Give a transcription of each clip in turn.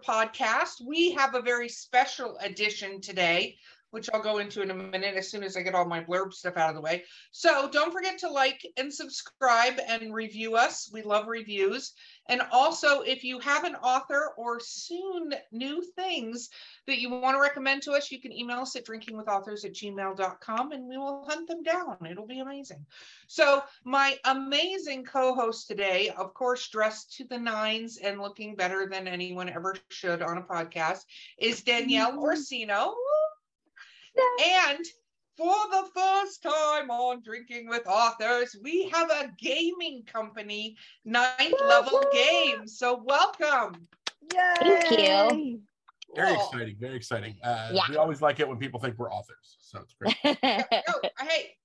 Podcast. We have a very special edition today, which I'll go into in a minute as soon as I get all my blurb stuff out of the way. So don't forget to like and subscribe and review us. We love reviews. And also, if you have an author or soon new things that you want to recommend to us, you can email us at drinkingwithauthors at gmail.com and we will hunt them down. It'll be amazing. So, my amazing co host today, of course, dressed to the nines and looking better than anyone ever should on a podcast, is Danielle mm-hmm. Orsino. And for the first time on Drinking with Authors, we have a gaming company, Ninth Level Games. So, welcome. Yay. Thank you. Very Cool. exciting, very exciting. Uh, Yeah. We always like it when people think we're authors, so it's great. No, hey,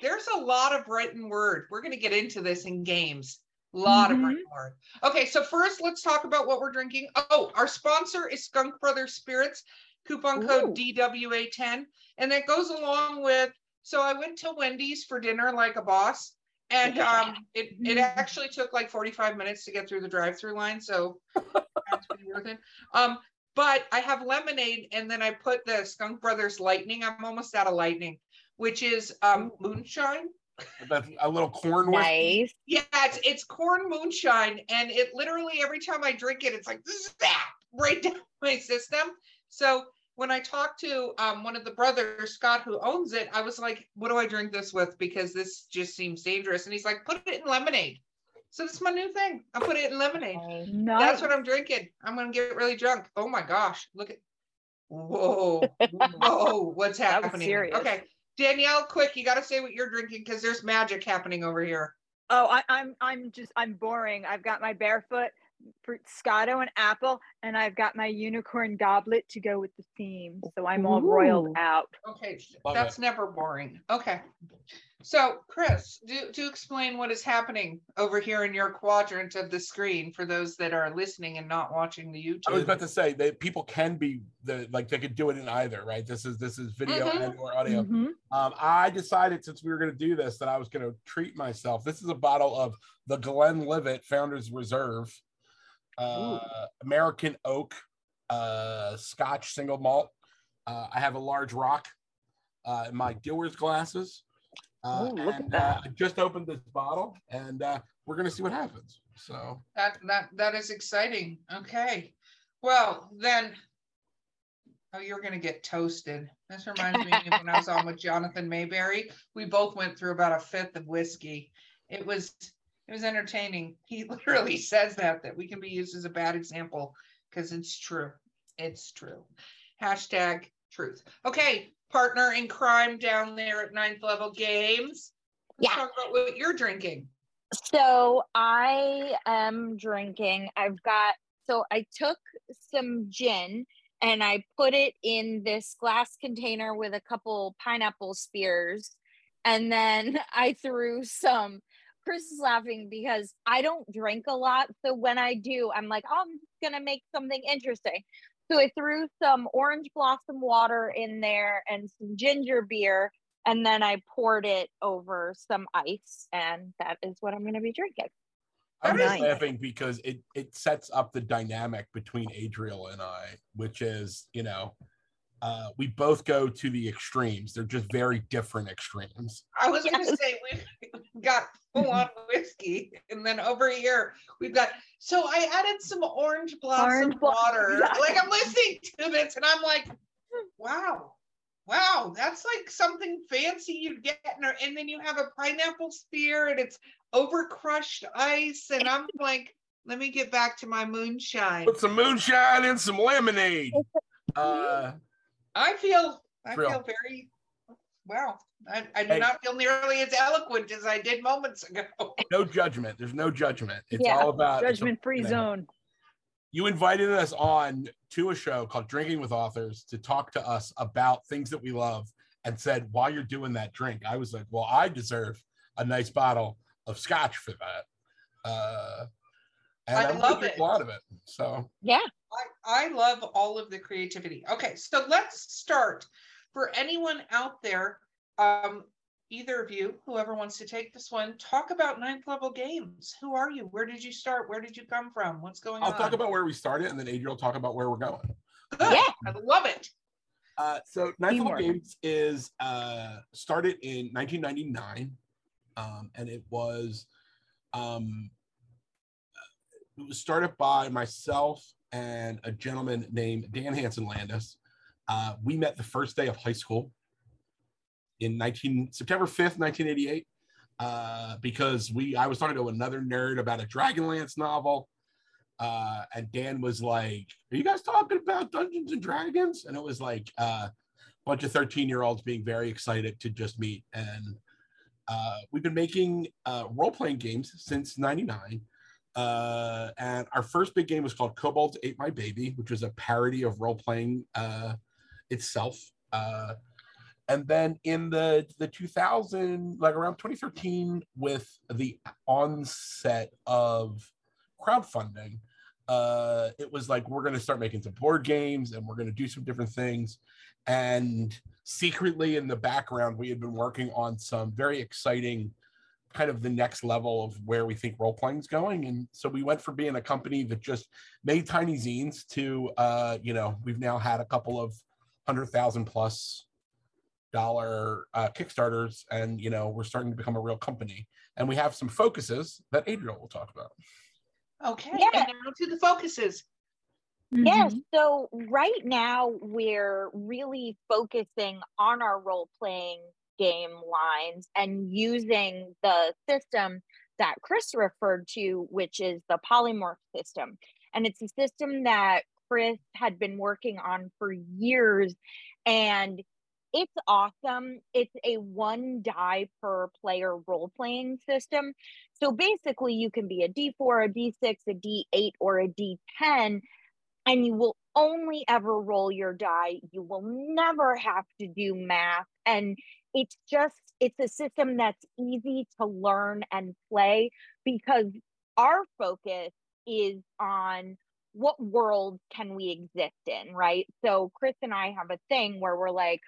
there's a lot of written word. We're going to get into this in games. A lot of Mhm. written word. Okay, so first let's talk about what we're drinking. Oh, our sponsor is Skunk Brothers Spirits, coupon Ooh. code DWA10. And that goes along with, so I went to Wendy's for dinner like a boss. And um, it, it Mhm. actually took like 45 minutes to get through the drive-through line. So that's pretty worth it. Um, but I have lemonade and then I put the Skunk Brothers Lightning. I'm almost out of lightning, which is um moonshine. That's a little corn with nice. Yeah, it's it's corn moonshine, and it literally every time I drink it, it's like zap right down my system. So when I talked to um, one of the brothers, Scott, who owns it, I was like, "What do I drink this with?" Because this just seems dangerous. And he's like, "Put it in lemonade." So this is my new thing. I put it in lemonade. Nice. That's what I'm drinking. I'm gonna get really drunk. Oh my gosh, look at whoa, whoa, what's happening? Okay, Danielle, quick, you gotta say what you're drinking because there's magic happening over here. Oh, I, I'm I'm just I'm boring. I've got my barefoot Fruitscato and apple, and I've got my unicorn goblet to go with the theme. So I'm all royaled Ooh. out. Okay, Love that's never boring. Okay. So, Chris, do, do explain what is happening over here in your quadrant of the screen for those that are listening and not watching the YouTube. I was about to say that people can be the like they could do it in either, right? This is this is video Mhm. and or audio. Mhm. Um, I decided since we were going to do this that I was going to treat myself. This is a bottle of the Glenlivet Founders Reserve, uh, American Oak, uh, Scotch single malt. Uh, I have a large rock uh, in my dealer's glasses. Uh, Ooh, look at and, that. Uh, I just opened this bottle, and uh, we're going to see what happens. So That that that is exciting. Okay. Well, then oh, you're gonna get toasted. This reminds me of when I was on with Jonathan Maberry. We both went through about a fifth of whiskey. It was it was entertaining. He literally says that that we can be used as a bad example because it's true. It's true. Hashtag truth. Okay, partner in crime down there at ninth level games. Let's Yeah. talk about what you're drinking. So I am drinking. I've got so I took some gin and I put it in this glass container with a couple pineapple spears. And then I threw some Chris is laughing because I don't drink a lot. So when I do, I'm like, oh, I'm gonna make something interesting. So I threw some orange blossom water in there and some ginger beer and then I poured it over some ice, and that is what I'm going to be drinking. I'm just Nice. laughing because it it sets up the dynamic between Adriel and I, which is you know, uh, we both go to the extremes. They're just very different extremes. I was gonna say we've got full on whiskey, and then over here we've got. So I added some orange blossom Orange water. yeah. Like I'm listening to this, and I'm like, wow, wow, that's like something fancy you'd get, in a- and then you have a pineapple spear, and it's over crushed ice, and I'm like, let me get back to my moonshine. Put some moonshine and some lemonade. Uh, I feel, I Real. feel very. Wow, I, I do Hey. not feel nearly as eloquent as I did moments ago. no judgment. There's no judgment. It's Yeah. all about Judgment free zone. you invited us on to a show called Drinking with Authors to talk to us about things that we love and said, while you're doing that drink, I was like, well, I deserve a nice bottle of scotch for that. Uh, and I I'm love making it. a lot of it. So Yeah. I, I love all of the creativity. Okay, so let's start. For anyone out there, um, either of you, whoever wants to take this one, talk about ninth level games. Who are you? Where did you start? Where did you come from? What's going on? I'll talk about where we started and then Adriel will talk about where we're going. Good. Yeah. I love it. Uh, so Ninth Level Games is uh, started in 1999, um, and it was um, it was started by myself and a gentleman named Dan Hansen Landis. Uh, we met the first day of high school in 19 September 5th, 1988, uh, because we I was talking to another nerd about a Dragonlance novel. Uh, and Dan was like, Are you guys talking about Dungeons and Dragons? And it was like uh, a bunch of 13 year olds being very excited to just meet. And uh, we've been making uh, role playing games since 99. Uh, and our first big game was called Kobolds Ate My Baby, which was a parody of role playing uh, itself. Uh, and then in the the 2000 like around 2013 with the onset of crowdfunding uh it was like we're going to start making some board games and we're going to do some different things. And secretly in the background we had been working on some very exciting kind of the next level of where we think role playing is going. And so we went from being a company that just made tiny zines to uh you know we've now had a couple of hundred thousand plus dollar uh, kickstarters and you know we're starting to become a real company and we have some focuses that adriel will talk about Okay. Yeah. And now to the focuses. Yes. Mm-hmm. So right now we're really focusing on our role playing game lines and using the system that Chris referred to, which is the polymorph system. And it's a system that Chris had been working on for years. And it's awesome. It's a one die per player role playing system. So basically, you can be a D4, a D6, a D8, or a D10 and you will only ever roll your die. You will never have to do math. And it's just, it's a system that's easy to learn and play because our focus is on what world can we exist in, right? So Chris and I have a thing where we're like,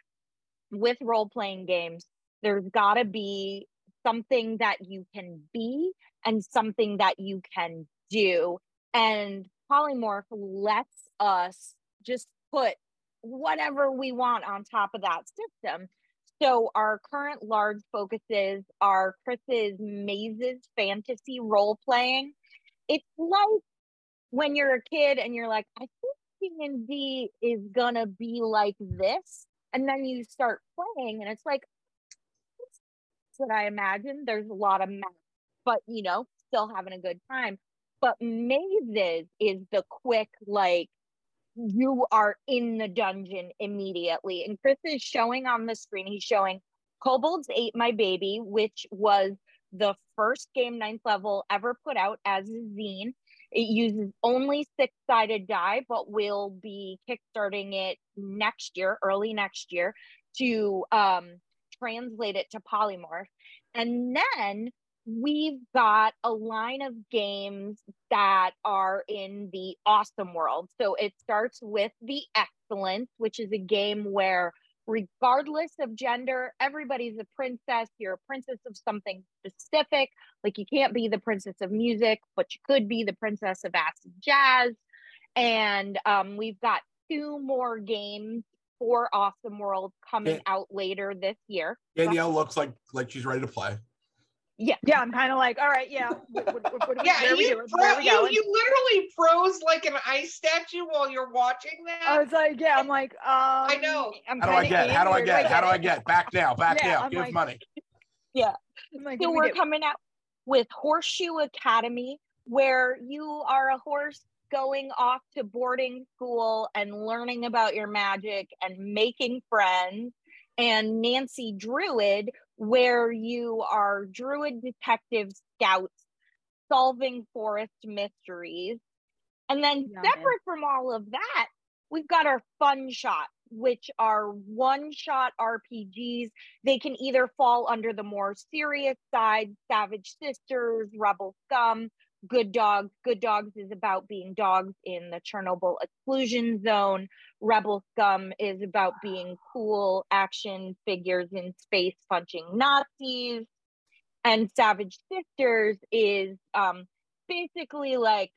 with role playing games, there's got to be something that you can be and something that you can do. And polymorph lets us just put whatever we want on top of that system. So our current large focuses are Chris's mazes fantasy role playing. It's like when you're a kid and you're like, I think D and D is gonna be like this, and then you start playing, and it's like, what I imagine. There's a lot of math, but you know, still having a good time. But mazes is the quick, like, you are in the dungeon immediately. And Chris is showing on the screen, he's showing Kobolds Ate My Baby, which was the first game ninth level ever put out as a zine. It uses only six sided die, but we'll be kickstarting it next year, early next year, to um, translate it to polymorph. And then we've got a line of games that are in the awesome world. So it starts with the excellence, which is a game where regardless of gender, everybody's a princess. You're a princess of something specific. Like you can't be the princess of music, but you could be the princess of acid jazz. And um, we've got two more games for Awesome World coming Yeah. out later this year. danielle looks like like she's ready to play Yeah, yeah, I'm kind of like, all right, yeah. What, what, what, what, Yeah, where you, doing? fro- Where are we you, you literally froze like an ice statue while you're watching that. I was like, yeah, I'm like, um, I know. I'm how do i kinda get in, how do i where get how do i get back now back Yeah, now I'm give like- money I'm like, so we we're do? coming out with Horseshoe Academy, where you are a horse going off to boarding school and learning about your magic and making friends. And Nancy Druid, where you are druid detective scouts solving forest mysteries. And then Yeah, man. separate from all of that, we've got our fun shot, which are one shot RPGs. They can either fall under the more serious side, Savage Sisters, Rebel Scum, Good Dogs. Good Dogs is about being dogs in the Chernobyl exclusion zone. Rebel Scum is about being cool action figures in space punching Nazis. And Savage Sisters is um, basically like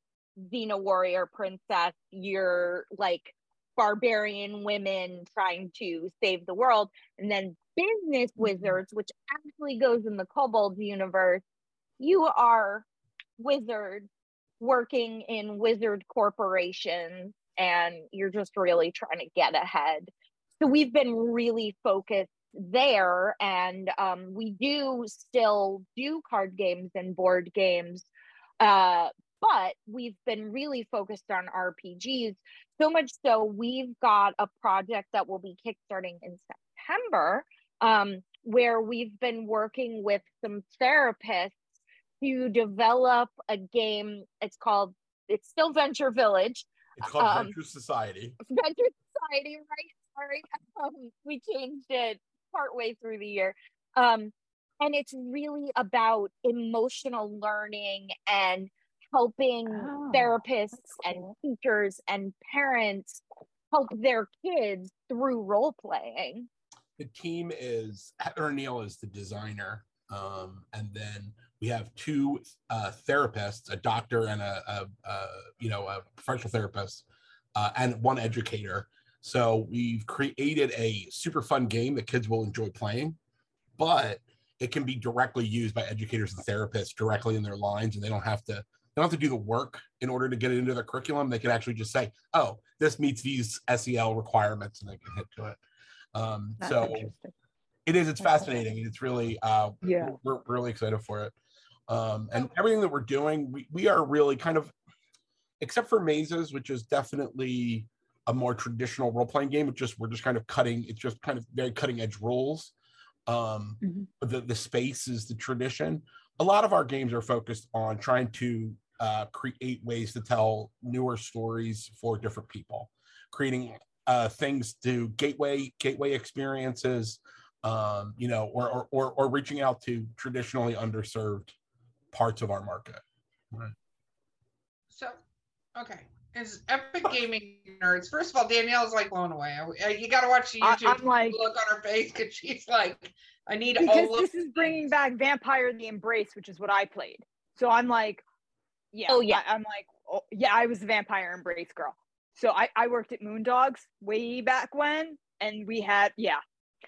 Xena warrior princess. You're like barbarian women trying to save the world. And then business wizards, which actually goes in the kobolds universe, you are wizards working in wizard corporations and you're just really trying to get ahead. So we've been really focused there and um, we do still do card games and board games uh, but we've been really focused on rpgs so much so we've got a project that will be kickstarting in september um, where we've been working with some therapists to develop a game it's called it's still venture village It's called Um, Venture Society. Venture Society, right? Sorry. Um, we changed it partway through the year. Um, and it's really about emotional learning and helping Oh, therapists that's and teachers and parents help their kids through role playing. The team is Heather Neal is the designer, um, and then we have two uh, therapists, a doctor and a, a, a you know a professional therapist, uh, and one educator. So we've created a super fun game that kids will enjoy playing, but it can be directly used by educators and therapists directly in their lines, and they don't have to they don't have to do the work in order to get it into their curriculum. They can actually just say, "Oh, this meets these SEL requirements," and they can hit to it. Um, so it is. It's fascinating. It's really. Uh, Yeah. we're, we're really excited for it. Um, and everything that we're doing, we, we are really kind of, except for mazes, which is definitely a more traditional role playing game. It's just we're just kind of cutting. It's just kind of very cutting edge rules. Um, Mhm. but the the space is the tradition. A lot of our games are focused on trying to uh, create ways to tell newer stories for different people, creating uh, things to gateway gateway experiences, um, you know, or, or or or reaching out to traditionally underserved parts of our market. So, okay. As epic gaming nerds, first of all, Danielle's like blown away. I- I- You got to watch the YouTube I'm like- look on her face because she's like, I need because all of this is bringing back Vampire the Embrace, which is what I played. So I'm like, yeah, Oh, yeah. I, am like, oh, yeah, I was the Vampire Embrace girl. So I, I worked at Moondogs way back when, and we had, yeah,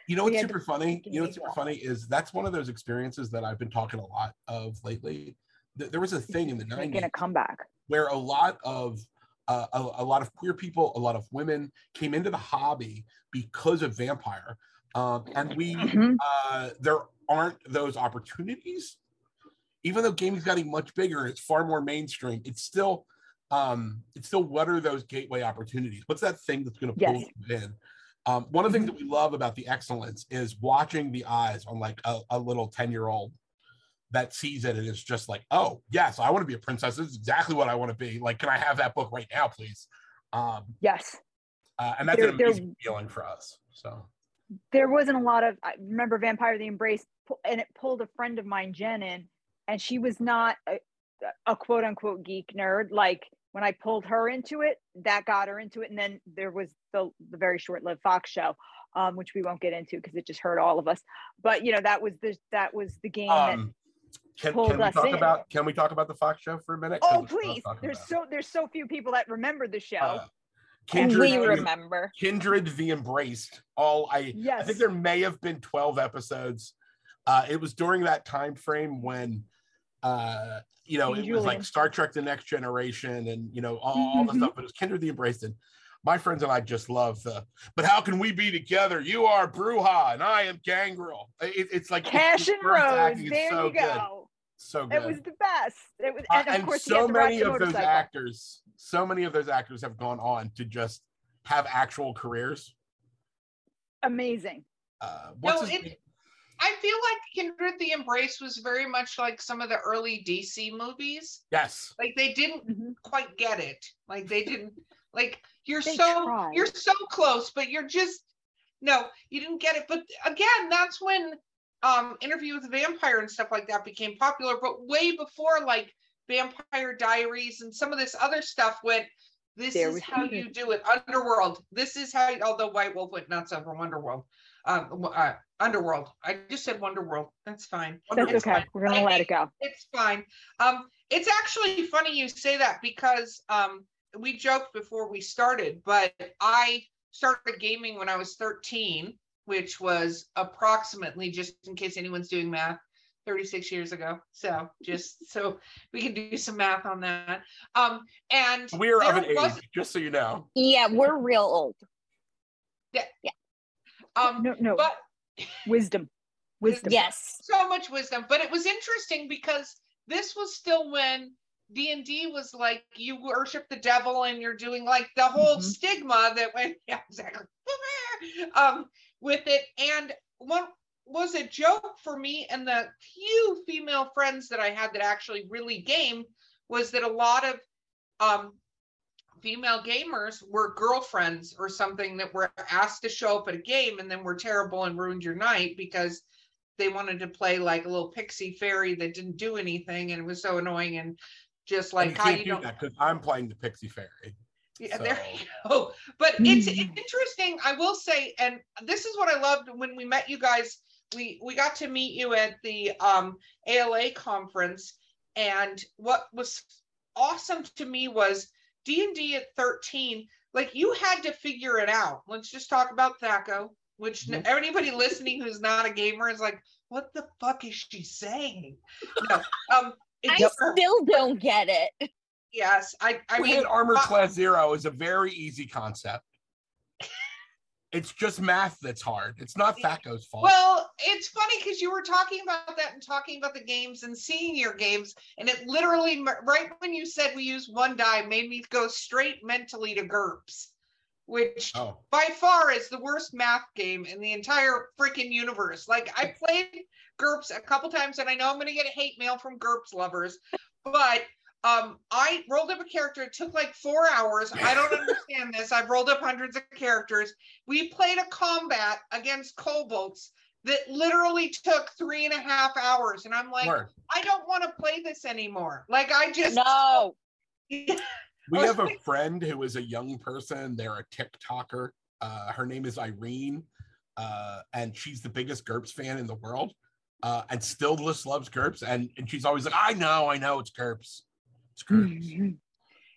You know what's had to super funny? You know what's super funny is that's one of those experiences that I've been talking a lot of lately. There was a thing in the making 90s a comeback. where a lot of uh, a, a lot of queer people, a lot of women came into the hobby because of vampire, um, and we Mhm. uh, there aren't those opportunities. Even though gaming's getting much bigger, it's far more mainstream. It's still, um, it's still what are those gateway opportunities? What's that thing that's going to pull Yes. you in? Um, one of the things that we love about the excellence is watching the eyes on like a, a little ten year old that sees it and is just like, oh yes, I want to be a princess. This is exactly what I want to be. Like, can I have that book right now, please? Um, Yes. uh, and that's There- an there- amazing feeling for us. So there wasn't a lot of I remember Vampire the Embrace and it pulled a friend of mine Jen in and she was not a, a quote unquote geek nerd like when I pulled her into it that got her into it and then there was the the very short-lived Fox show um, which we won't get into because it just hurt all of us but you know that was the that was the game that um, can, pulled can we us talk in. about can we talk about the Fox show for a minute? oh please there's about. so there's so few people that remember the show Uh, Kindred, we the- remember. Kindred the Embraced. All I yes. I think there may have been 12 episodes. Uh, it was during that time frame when uh, you know, it was like Star Trek The Next Generation and you know, all, all the Mhm. stuff, but it was Kindred the Embraced. And my friends and I just love the but how can we be together? You are Brujah and I am Gangrel. It, it's like Cash and Rose there so you good. go So good. it was the best it was Uh, and of course so many of those actors, so many of those actors have gone on to just have actual careers. amazing Uh, what's No, his it-? I feel like Kindred the Embrace was very much like some of the early DC movies. Yes. Like they didn't Mhm. quite get it. Like they didn't like you're They so tried. you're so close, but you're just no, you didn't get it. But again, that's when um Interview with the Vampire and stuff like that became popular. But way before like Vampire Diaries and some of this other stuff went. This There is how Kindred. you do it. Underworld. This is how. Although White Wolf went nuts over Wonderworld. Um, w- uh, Underworld. I just said Wonderworld. That's fine. That's It's okay. fine. We're gonna let it go. It's fine. Um, it's actually funny you say that because um, we joked before we started, but I started gaming when I was 13, which was approximately, just in case anyone's doing math, 36 years ago. So just so we can do some math on that. Um, and We're of an there age, just so you know. Yeah, we're real old. Um, No, no. but Wisdom. Wisdom. Yes. so much wisdom but it was interesting because this was still when d&d was like you worship the devil and you're doing like the whole Mhm. stigma that went yeah exactly um with it and what was a joke for me and the few female friends that i had that actually really game was that a lot of um female gamers were girlfriends or something that were asked to show up at a game and then were terrible and ruined your night because they wanted to play like a little pixie fairy that didn't do anything and it was so annoying and just like how can't you do don't that because I'm playing the Pixie Fairy. yeah, there So- you go. But it's interesting. I will say, and this is what I loved when we met you guys. We we got to meet you at the um, ALA conference, and what was awesome to me was D and D at thirteen. Like you had to figure it out. Let's just talk about Thaco, which Mhm. everybody listening who's not a gamer is like, what the fuck is she saying? No, um, I it's, still don't get it. yes, I I we mean, had armor uh, class zero is a very easy concept. It's just math that's hard. It's not Thaco's fault. Well, it's funny because you were talking about that and talking about the games and seeing your games, and it literally right when you said we use one die made me go straight mentally to GURPS, which oh, by far is the worst math game in the entire freaking universe. Like I played GURPS a couple times, and I know I'm going to get a hate mail from GURPS lovers, but um, I rolled up a character. It took like four hours. I don't understand this. I've rolled up hundreds of characters. We played a combat against kobolds that literally took three and a half hours, and I'm like, word. I don't want to play this anymore. Like I just No. We have a friend who is a young person. They're a TikToker. Uh, her name is Irene, uh, and she's the biggest GURPS fan in the world, uh, and still just loves GURPS. And, and she's always like, "I know, I know, it's GURPS. It's GURPS."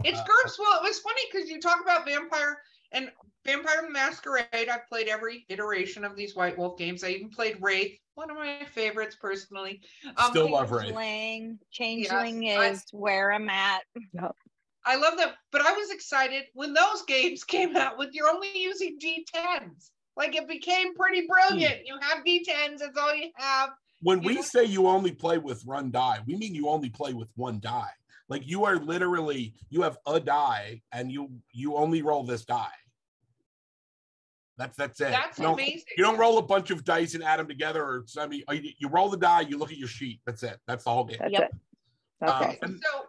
It's Uh, Well, it was funny because you talk about Vampire and Vampire Masquerade. I've played every iteration of these White Wolf games. I even played Wraith, one of my favorites personally. Um, Still love Wraith. Changeling, Changeling I- is where I'm at. I love that, but I was excited when those games came out with you're only using D10s. Like it became pretty brilliant. You have D10s, that's all you have. When You we know- say you only play with one die, we mean you only play with one die. Like you are literally you have a die and you you only roll this die. That's that's it. That's you don't, amazing. You don't roll a bunch of dice and add them together, or I mean, you, you roll the die, you look at your sheet. That's it. That's the whole game. That's Yep. it. That's Um, So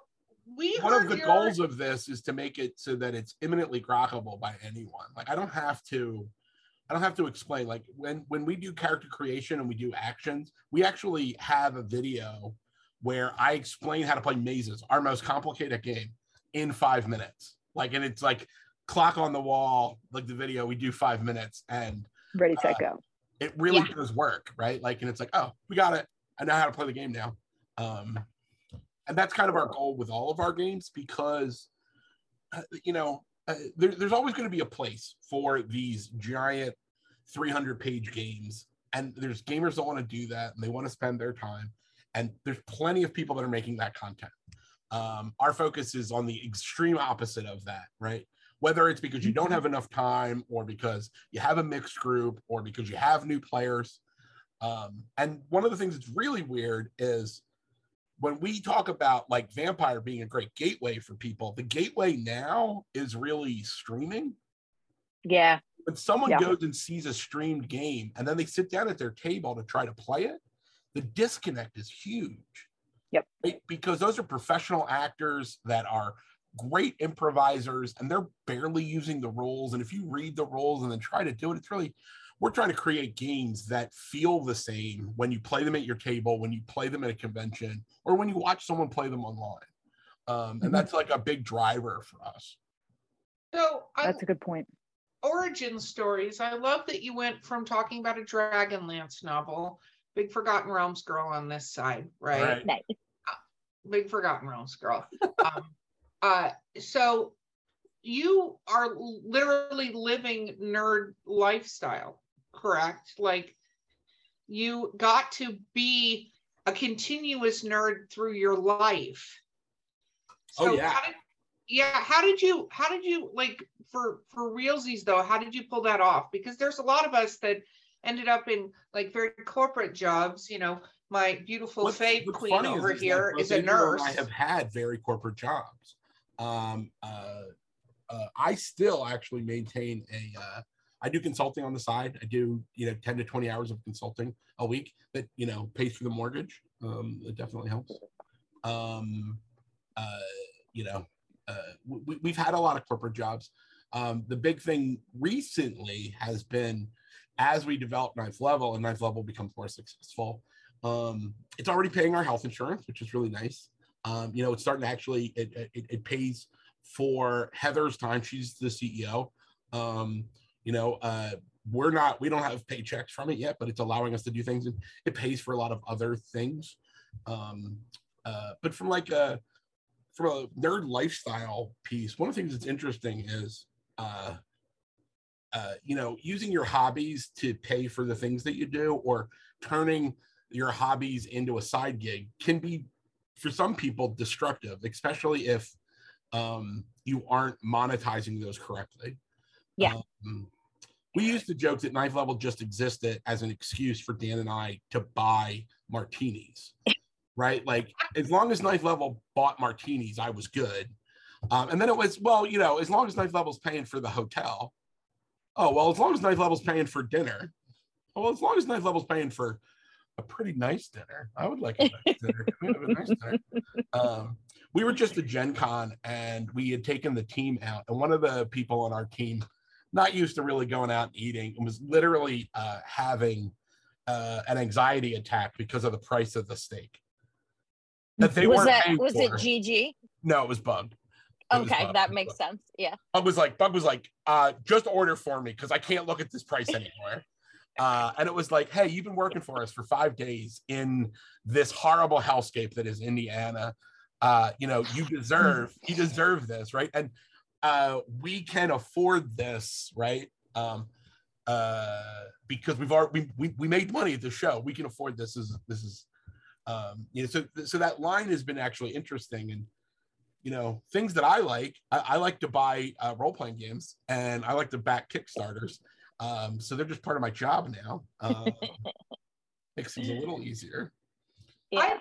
we one of the your- goals of this is to make it so that it's imminently crackable by anyone. Like I don't have to, I don't have to explain. Like when when we do character creation and we do actions, we actually have a video where I explain how to play mazes, our most complicated game, in five minutes. Like and it's like clock on the wall, like the video. We do five minutes, and Ready, uh, set, go. it really Yeah. does work, right? Like, and it's like, oh, we got it. I know how to play the game now. Um, and that's kind of our goal with all of our games because, uh, you know, uh, there, there's always going to be a place for these giant 300 page games. And there's gamers that want to do that and they want to spend their time. And there's plenty of people that are making that content. Um, our focus is on the extreme opposite of that, right? Whether it's because you don't have enough time or because you have a mixed group or because you have new players. Um, and one of the things that's really weird is when we talk about like Vampire being a great gateway for people, the gateway now is really streaming. Yeah. when someone Yeah. goes and sees a streamed game and then they sit down at their table to try to play it, the disconnect is huge. Yep. Right? Because those are professional actors that are great improvisers and they're barely using the rules. And if you read the rules and then try to do it, it's really, we're trying to create games that feel the same when you play them at your table, when you play them at a convention, or when you watch someone play them online. Um, and that's like a big driver for us. So I, That's a good point. origin stories. I love that you went from talking about a Dragonlance novel, Big Forgotten Realms girl on this side, right? Right. Nice. Big Forgotten Realms girl. um, uh, so you are literally living nerd lifestyle, correct? Like you got to be a continuous nerd through your life. Oh, yeah. How did, yeah. How did you? How did you like for for realsies though? How did you pull that off? Because there's a lot of us that ended up in like very corporate jobs. You know, my beautiful What's- Fae what's queen over is here is a nurse. I have had very corporate jobs. Um, uh, uh, I still actually maintain a. Uh, I do consulting on the side. I do you know ten to twenty hours of consulting a week that you know pays for the mortgage. Um, it definitely helps. Um, uh, you know, uh, we, we've had a lot of corporate jobs. Um, the big thing recently has been as we develop ninth level and ninth level becomes more successful. Um, it's already paying our health insurance, which is really nice. Um, you know, it's starting to actually it, it, it pays for Heather's time. She's the CEO. Um, you know, uh, we're not we don't have paychecks from it yet, but it's allowing us to do things and it pays for a lot of other things. Um, uh, but from like a from a nerd lifestyle piece, one of the things that's interesting is uh, uh, you know, using your hobbies to pay for the things that you do or turning your hobbies into a side gig can be for some people destructive, especially if um, you aren't monetizing those correctly. Yeah. Um, we used to joke that ninth level just existed as an excuse for Dan and I to buy martinis, right? Like as long as ninth level bought martinis, I was good. Um, and then it was, well, you know, as long as ninth level's paying for the hotel. Oh, well, as long as ninth level's paying for dinner. Well, as long as ninth level's paying for a pretty nice dinner. I would like a nice dinner. We have a nice dinner? Um, we were just at Gen Con and we had taken the team out. And one of the people on our team, not used to really going out and eating, and was literally uh, having uh, an anxiety attack because of the price of the steak. That they was weren't that was it. GG? No, it was Bug. Okay, that makes Bug. sense. Yeah. Bug was like, Bug was like, uh, just order for me because I can't look at this price anymore. Uh, and it was like, hey, you've been working for us for five days in this horrible hellscape that is Indiana. Uh, you know, you deserve, you deserve this, right? And uh, we can afford this, right? Um, uh, because we've already we, we, we made money at the show. We can afford this. This is this is um, you know, so so that line has been actually interesting and you know things that I like. I, I like to buy uh, role playing games and I like to back Kickstarters. Um, so they're just part of my job now. Um, makes things a little easier. Yeah. I,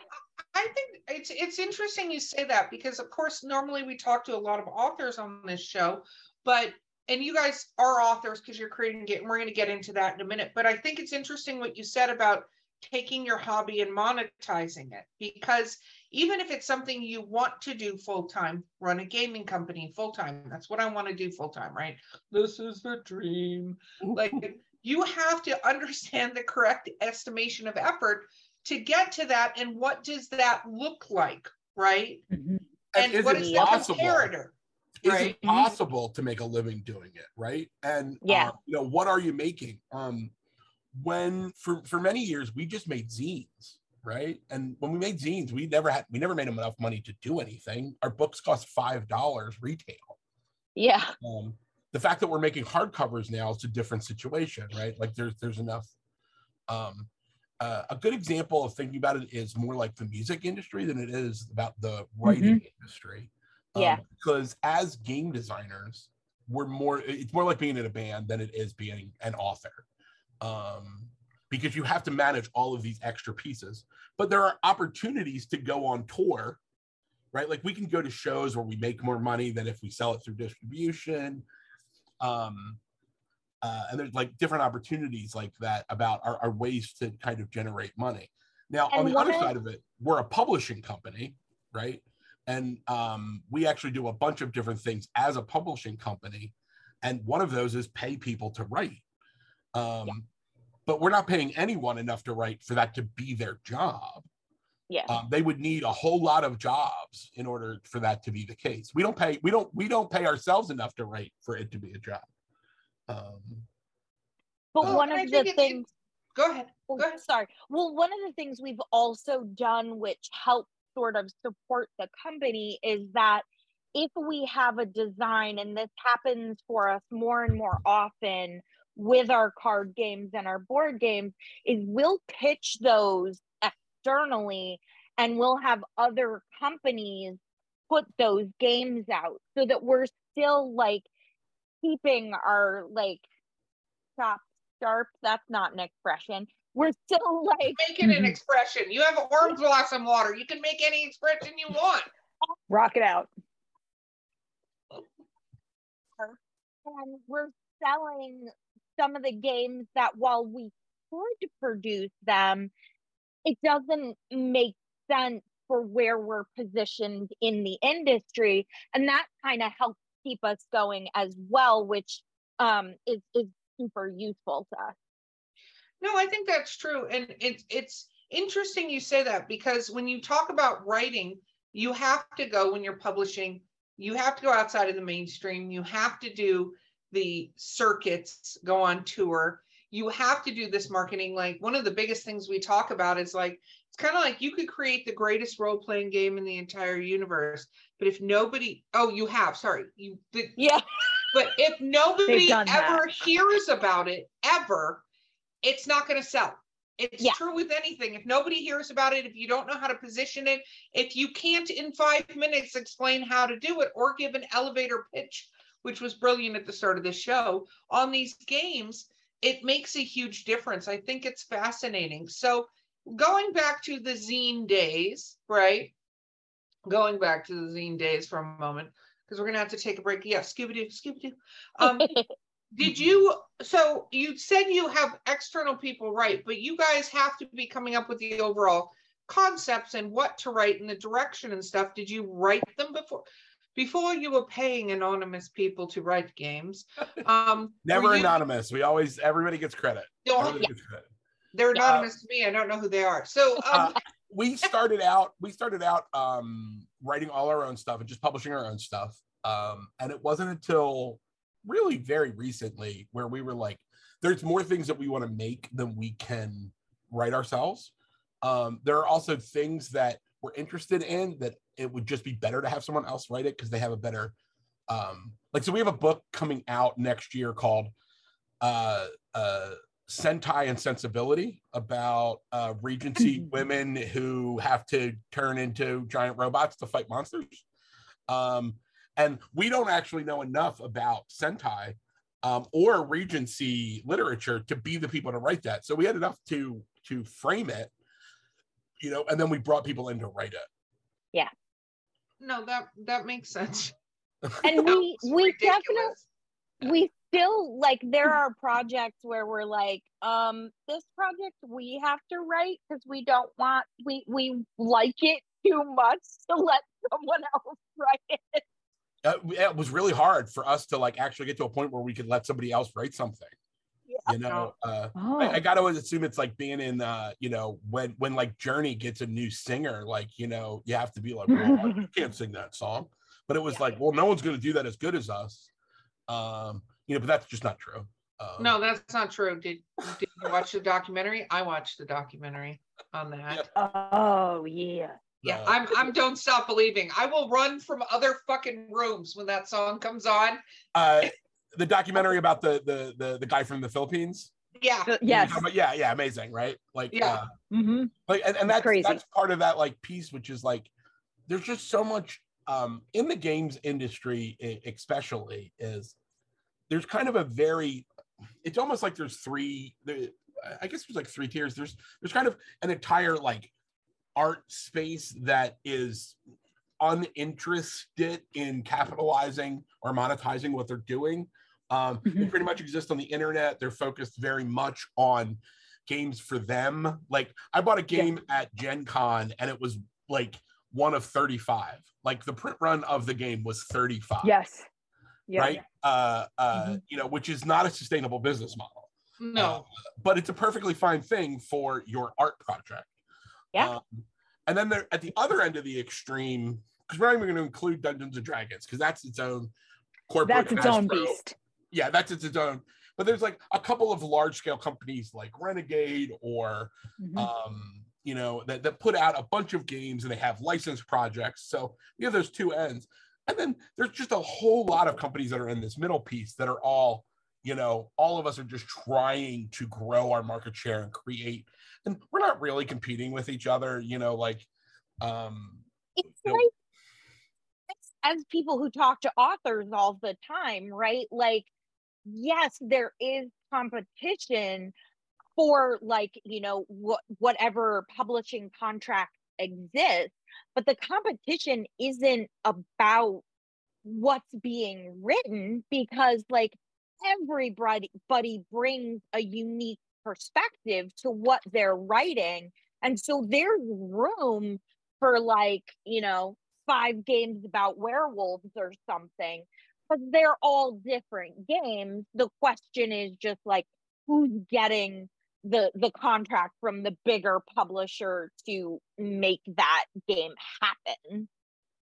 I think it's it's interesting you say that because of course normally we talk to a lot of authors on this show, but and you guys are authors because you're creating it, and we're going to get into that in a minute. But I think it's interesting what you said about taking your hobby and monetizing it because even if it's something you want to do full time, run a gaming company full time. That's what I want to do full time, right? This is the dream. Like you have to understand the correct estimation of effort to get to that and what does that look like right Mhm. and, is what it is possible? the comparator is Right. it possible to make a living doing it right and Yeah. uh, you know what are you making um when for for many years we just made zines right? And when we made zines we never had we never made them enough money to do anything. Our books cost five dollars retail. Yeah. um the fact that we're making hardcovers now is a different situation right? Like there's there's enough um uh, a good example of thinking about it is more like the music industry than it is about the writing industry. Um, Yeah. because as game designers we're more it's more like being in a band than it is being an author. Um because you have to manage all of these extra pieces. But there are opportunities to go on tour right? Like we can go to shows where we make more money than if we sell it through distribution. Um uh, and there's like different opportunities like that about our, our ways to kind of generate money. Now on the other of- side of it we're a publishing company right? And um, we actually do a bunch of different things as a publishing company. And one of those is pay people to write. Um, but we're not paying anyone enough to write for that to be their job Yeah. um, they would need a whole lot of jobs in order for that to be the case we don't pay we don't we don't pay ourselves enough to write for it to be a job um, but uh, one of the things Go ahead. Oh, Go ahead. sorry. Well, one of the things we've also done, which helps sort of support the company, is that if we have a design, and this happens for us more and more often with our card games and our board games, is we'll pitch those externally and we'll have other companies put those games out so that we're still like keeping our like shop sharp. That's not an expression. We're still like Make it an mm-hmm. expression. You have orange blossom water. You can make any expression you want. Rock it out. and we're selling some of the games that while we could produce them, it doesn't make sense for where we're positioned in the industry. And that kind of helps keep us going as well, which um, is, is super useful to us. No, I think that's true. And it's it's interesting you say that because when you talk about writing, you have to go when you're publishing, you have to go outside of the mainstream. You have to do the circuits, go on tour. You have to do this marketing. Like one of the biggest things we talk about is like it's kind of like you could create the greatest role-playing game in the entire universe, but if nobody oh, you have, sorry, you the, Yeah. but if nobody ever that. hears about it ever, it's not going to sell. It's Yeah. true with anything. If nobody hears about it, if you don't know how to position it, if you can't in five minutes explain how to do it or give an elevator pitch, which was brilliant at the start of the show on these games, it makes a huge difference. I think it's fascinating. So, going back to the zine days, right? Going back to the zine days for a moment, because we're going to have to take a break. Yeah, Scooby Doo, Scooby Doo. Um, did you so you said you have external people write but you guys have to be coming up with the overall concepts and what to write and the direction and stuff did you write them before before you were paying anonymous people to write games um never you- anonymous. We always everybody gets credit. No, Everybody gets credit. they're Yeah. anonymous to me. I don't know who they are. So um Uh, we started out we started out um writing all our own stuff and just publishing our own stuff. Um and it wasn't until really very recently where we were like there's more things that we want to make than we can write ourselves. Um there are also things that we're interested in that it would just be better to have someone else write it because they have a better um like so we have a book coming out next year called uh uh Sentai and Sensibility about uh, Regency women who have to turn into giant robots to fight monsters. Um, and we don't actually know enough about Sentai um, or Regency literature to be the people to write that. So we had enough to to frame it, you know, and then we brought people in to write it. No that that makes sense and we That was we definitely ridiculous. we still like there are projects where we're like um this project we have to write because we don't want we we like it too much to let someone else write it Uh, it was really hard for us to like actually get to a point where we could let somebody else write something. You know, uh, Oh, I, I gotta always assume it's like being in uh you know when when like journey gets a new singer like you know you have to be like well I can't sing that song. But it was like well no one's gonna do that as good as us. Um you know but that's just not true. Um, no that's not true. Did, did you watch the documentary? I watched the documentary on that. Oh yeah. Yeah, uh, I'm I'm don't stop believing. I will run from other fucking rooms when that song comes on. uh the documentary about the the the, the guy from the philippines Yeah. Yes. But yeah yeah amazing right like Yeah. uh, hmm like and, and that's Crazy. that's part of that like piece which is like there's just so much um in the games industry especially is there's kind of a very it's almost like there's three there, i guess there's like three tiers there's there's kind of an entire like art space that is uninterested in capitalizing or monetizing what they're doing Um, They Mhm. pretty much exist on the internet. They're focused very much on games for them. Like I bought a game at Gen Con and it was like one of 35. Like the print run of the game was 35. Yes. Yeah. Right. Uh, uh, Mhm. you know, which is not a sustainable business model. No. Uh, but it's a perfectly fine thing for your art project. Yeah. Um, and then there at the other end of the extreme, because we're not even going to include Dungeons and Dragons, because that's its own corporate. That's its own beast. Yeah, that's its, its own. But there's like a couple of large scale companies like Renegade or Mhm. um, you know, that, that put out a bunch of games and they have licensed projects. So you have those two ends. And then there's just a whole lot of companies that are in this middle piece that are all, you know, all of us are just trying to grow our market share and create. And we're not really competing with each other, you know, like um it's No. like as people who talk to authors all the time right like yes there is competition for like you know what whatever publishing contract exists but the competition isn't about what's being written because like everybody brings a unique perspective to what they're writing. And so there's room for like you know five games about werewolves or something but they're all different games the question is just like who's getting the the contract from the bigger publisher to make that game happen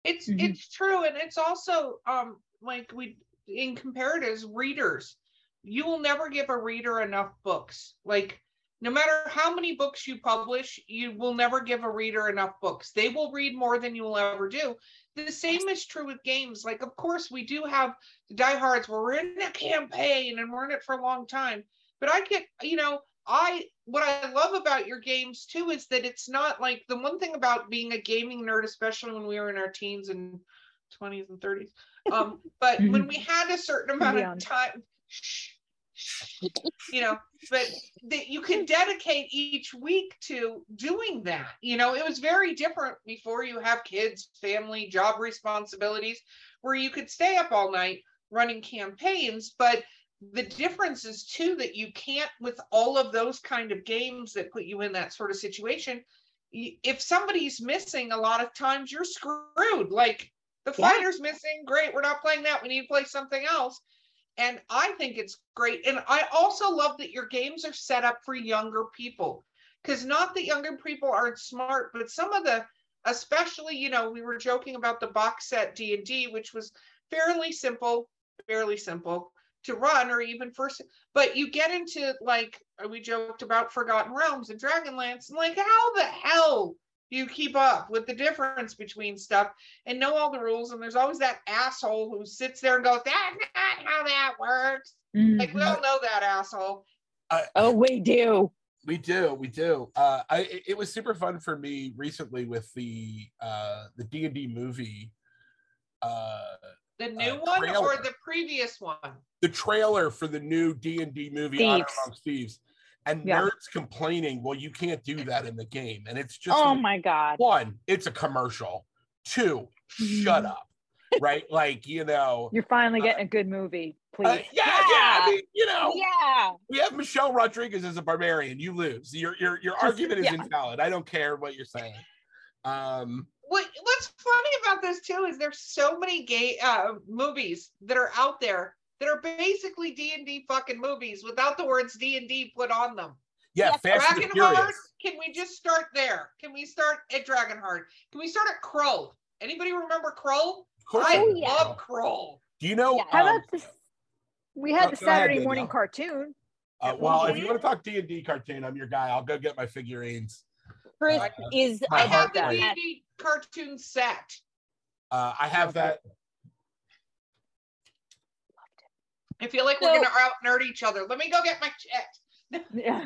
It's Mhm. it's true, and it's also um like we in comparatives, readers. You will never give a reader enough books. Like no matter how many books you publish, you will never give a reader enough books. They will read more than you will ever do. The same is true with games. Like, of course, we do have the diehards where we're in a campaign and we're in it for a long time. But I get, you know, I what I love about your games too is that it's not like the one thing about being a gaming nerd, especially when we were in our teens and 20s and 30s. Um, but when we had a certain amount Beyond. of time, shh, you know, but that you can dedicate each week to doing that. You know, it was very different before you have kids, family, job responsibilities, where you could stay up all night running campaigns, but the difference is too that you can't with all of those kind of games that put you in that sort of situation if somebody's missing a lot of times you're screwed like the Yeah. fighter's missing great we're not playing that we need to play something else and i think it's great. And i also love that your games are set up for younger people because not that younger people aren't smart but some of the especially you know we were joking about the box set d&d which was fairly simple fairly simple to run or even first but you get into like we joked about forgotten realms and dragonlance and like how the hell you keep up with the difference between stuff and know all the rules. And there's always that asshole who sits there and goes that's not how that works. Like we Mhm. all know that asshole. Oh we do. We do, we do. Uh, I it- it was super fun for me recently with the uh, the D and D movie, uh, the new Uh, one or the previous one? The trailer for the new D and D movie Honor Thieves. Amongst Thieves, and Yeah. nerds complaining, well, you can't do that in the game, and it's just oh like, my god one, it's a commercial. Two, shut Mhm. up, right? Like you know, You're finally getting a good movie, please. uh, yeah, yeah. I mean, you know, yeah we have Michelle Rodriguez as a barbarian. You lose. Your your your argument is yeah. invalid. I don't care what you're saying. Um, what what's funny about this too is there's so many gay uh movies that are out there that are basically D&D fucking movies without the words D&D put on them. yeah, Yes, Fast and the Dragonheart, Furious. can we just start there? Can we start at Dragonheart? Can we start at Krull? Anybody remember Krull? Of I I Oh, do. yeah. love Krull. Do you know? Yeah. How um, about this? We had Go- the go ahead, Saturday morning cartoon. uh, well, if you want to talk D and D cartoon, I'm your guy. I'll go get my figurines. chris Uh, is I have the. D&D cartoon set. Uh, I have that. I feel like So- we're gonna out nerd each other. Let me go get my chat. Yeah.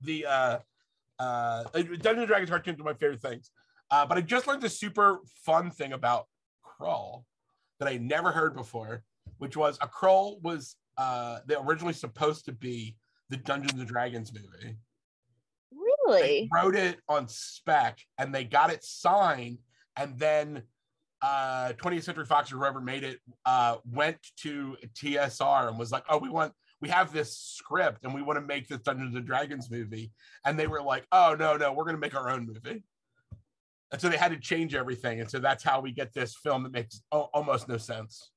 the uh uh Dungeons and Dragons cartoons are my favorite things. Uh, but I just learned a super fun thing about Krull that I never heard before, which was a Krull was uh they originally supposed to be the Dungeons and Dragons movie. They really wrote it on spec and they got it signed, and then uh 20th Century Fox or whoever made it uh went to TSR and was like, "Oh, we want we have this script and we want to make this Dungeons and Dragons movie." And they were like, "Oh, no, no, we're going to make our own movie." And so they had to change everything. And so that's how we get this film that makes almost no sense.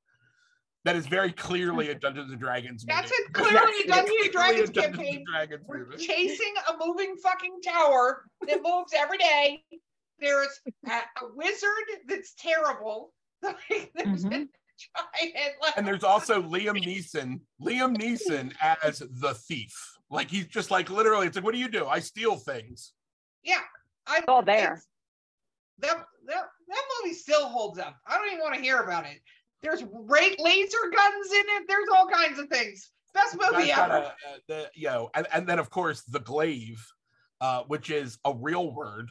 That is very clearly a Dungeons and Dragons movie. That's it. Clearly a Dungeons and Clearly a Dragons Dungeons campaign. and Dragons We're chasing a moving fucking tower that moves every day. There's a, a wizard that's terrible. Like, there's a Mhm. giant. Like, and there's also Liam Neeson, Liam Neeson as the thief. Like he's just like literally, it's like, what do you do? I steal things. yeah, I, It's all there. That, that that movie still holds up. I don't even want to hear about it. There's ra- laser guns in it. There's all kinds of things. Best movie ever. a- a- the, you know, and, and then of course the glaive, uh, which is a real word.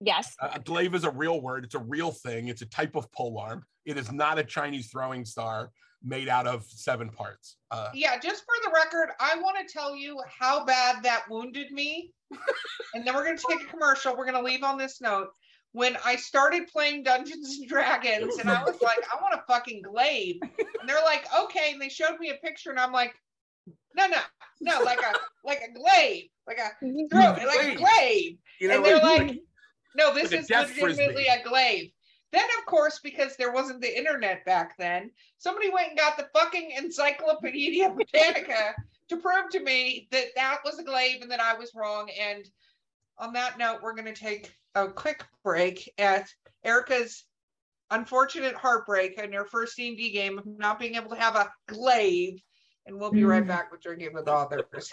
Yes. Uh, a glaive is a real word. It's a real thing. It's a type of pole arm. It is not a Chinese throwing star made out of seven parts. Uh, Yeah, just for the record, I want to tell you how bad that wounded me. and then we're going to take a commercial. We're going to leave on this note. When I started playing Dungeons and Dragons, and I was like, I want a fucking glaive. And they're like, okay. And they showed me a picture, and I'm like, no, no, no, like a like a glaive, like a throw, like a Glaive. glaive. you know, and they're like- like, no, this like is legitimately a glaive. Then, of course, because there wasn't the internet back then, somebody went and got the fucking Encyclopedia Britannica to prove to me that that was a glaive and that I was wrong. And on that note, we're going to take a quick break at Erica's unfortunate heartbreak in her first D&D game of not being able to have a glaive. And we'll be right Mm. back with Drinking with Authors.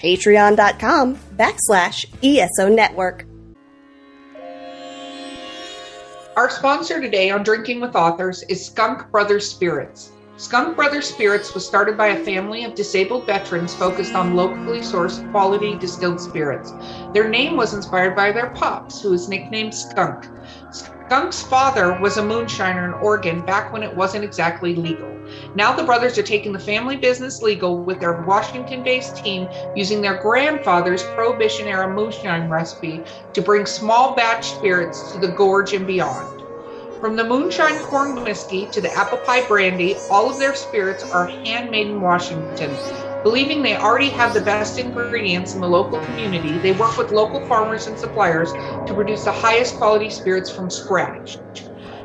patreon.com backslash ESO Network. Our sponsor today on Drinking with Authors is Skunk Brothers Spirits. Skunk Brothers Spirits was started by a family of disabled veterans focused on locally sourced quality distilled spirits. Their name was inspired by their pops, who was nicknamed Skunk. Skunk's father was a moonshiner in Oregon back when it wasn't exactly legal. Now the brothers are taking the family business legal with their Washington based team using their grandfather's Prohibition era moonshine recipe to bring small batch spirits to the gorge and beyond. From the moonshine corn whiskey to the apple pie brandy, all of their spirits are handmade in Washington. Believing they already have the best ingredients in the local community, they work with local farmers and suppliers to produce the highest quality spirits from scratch.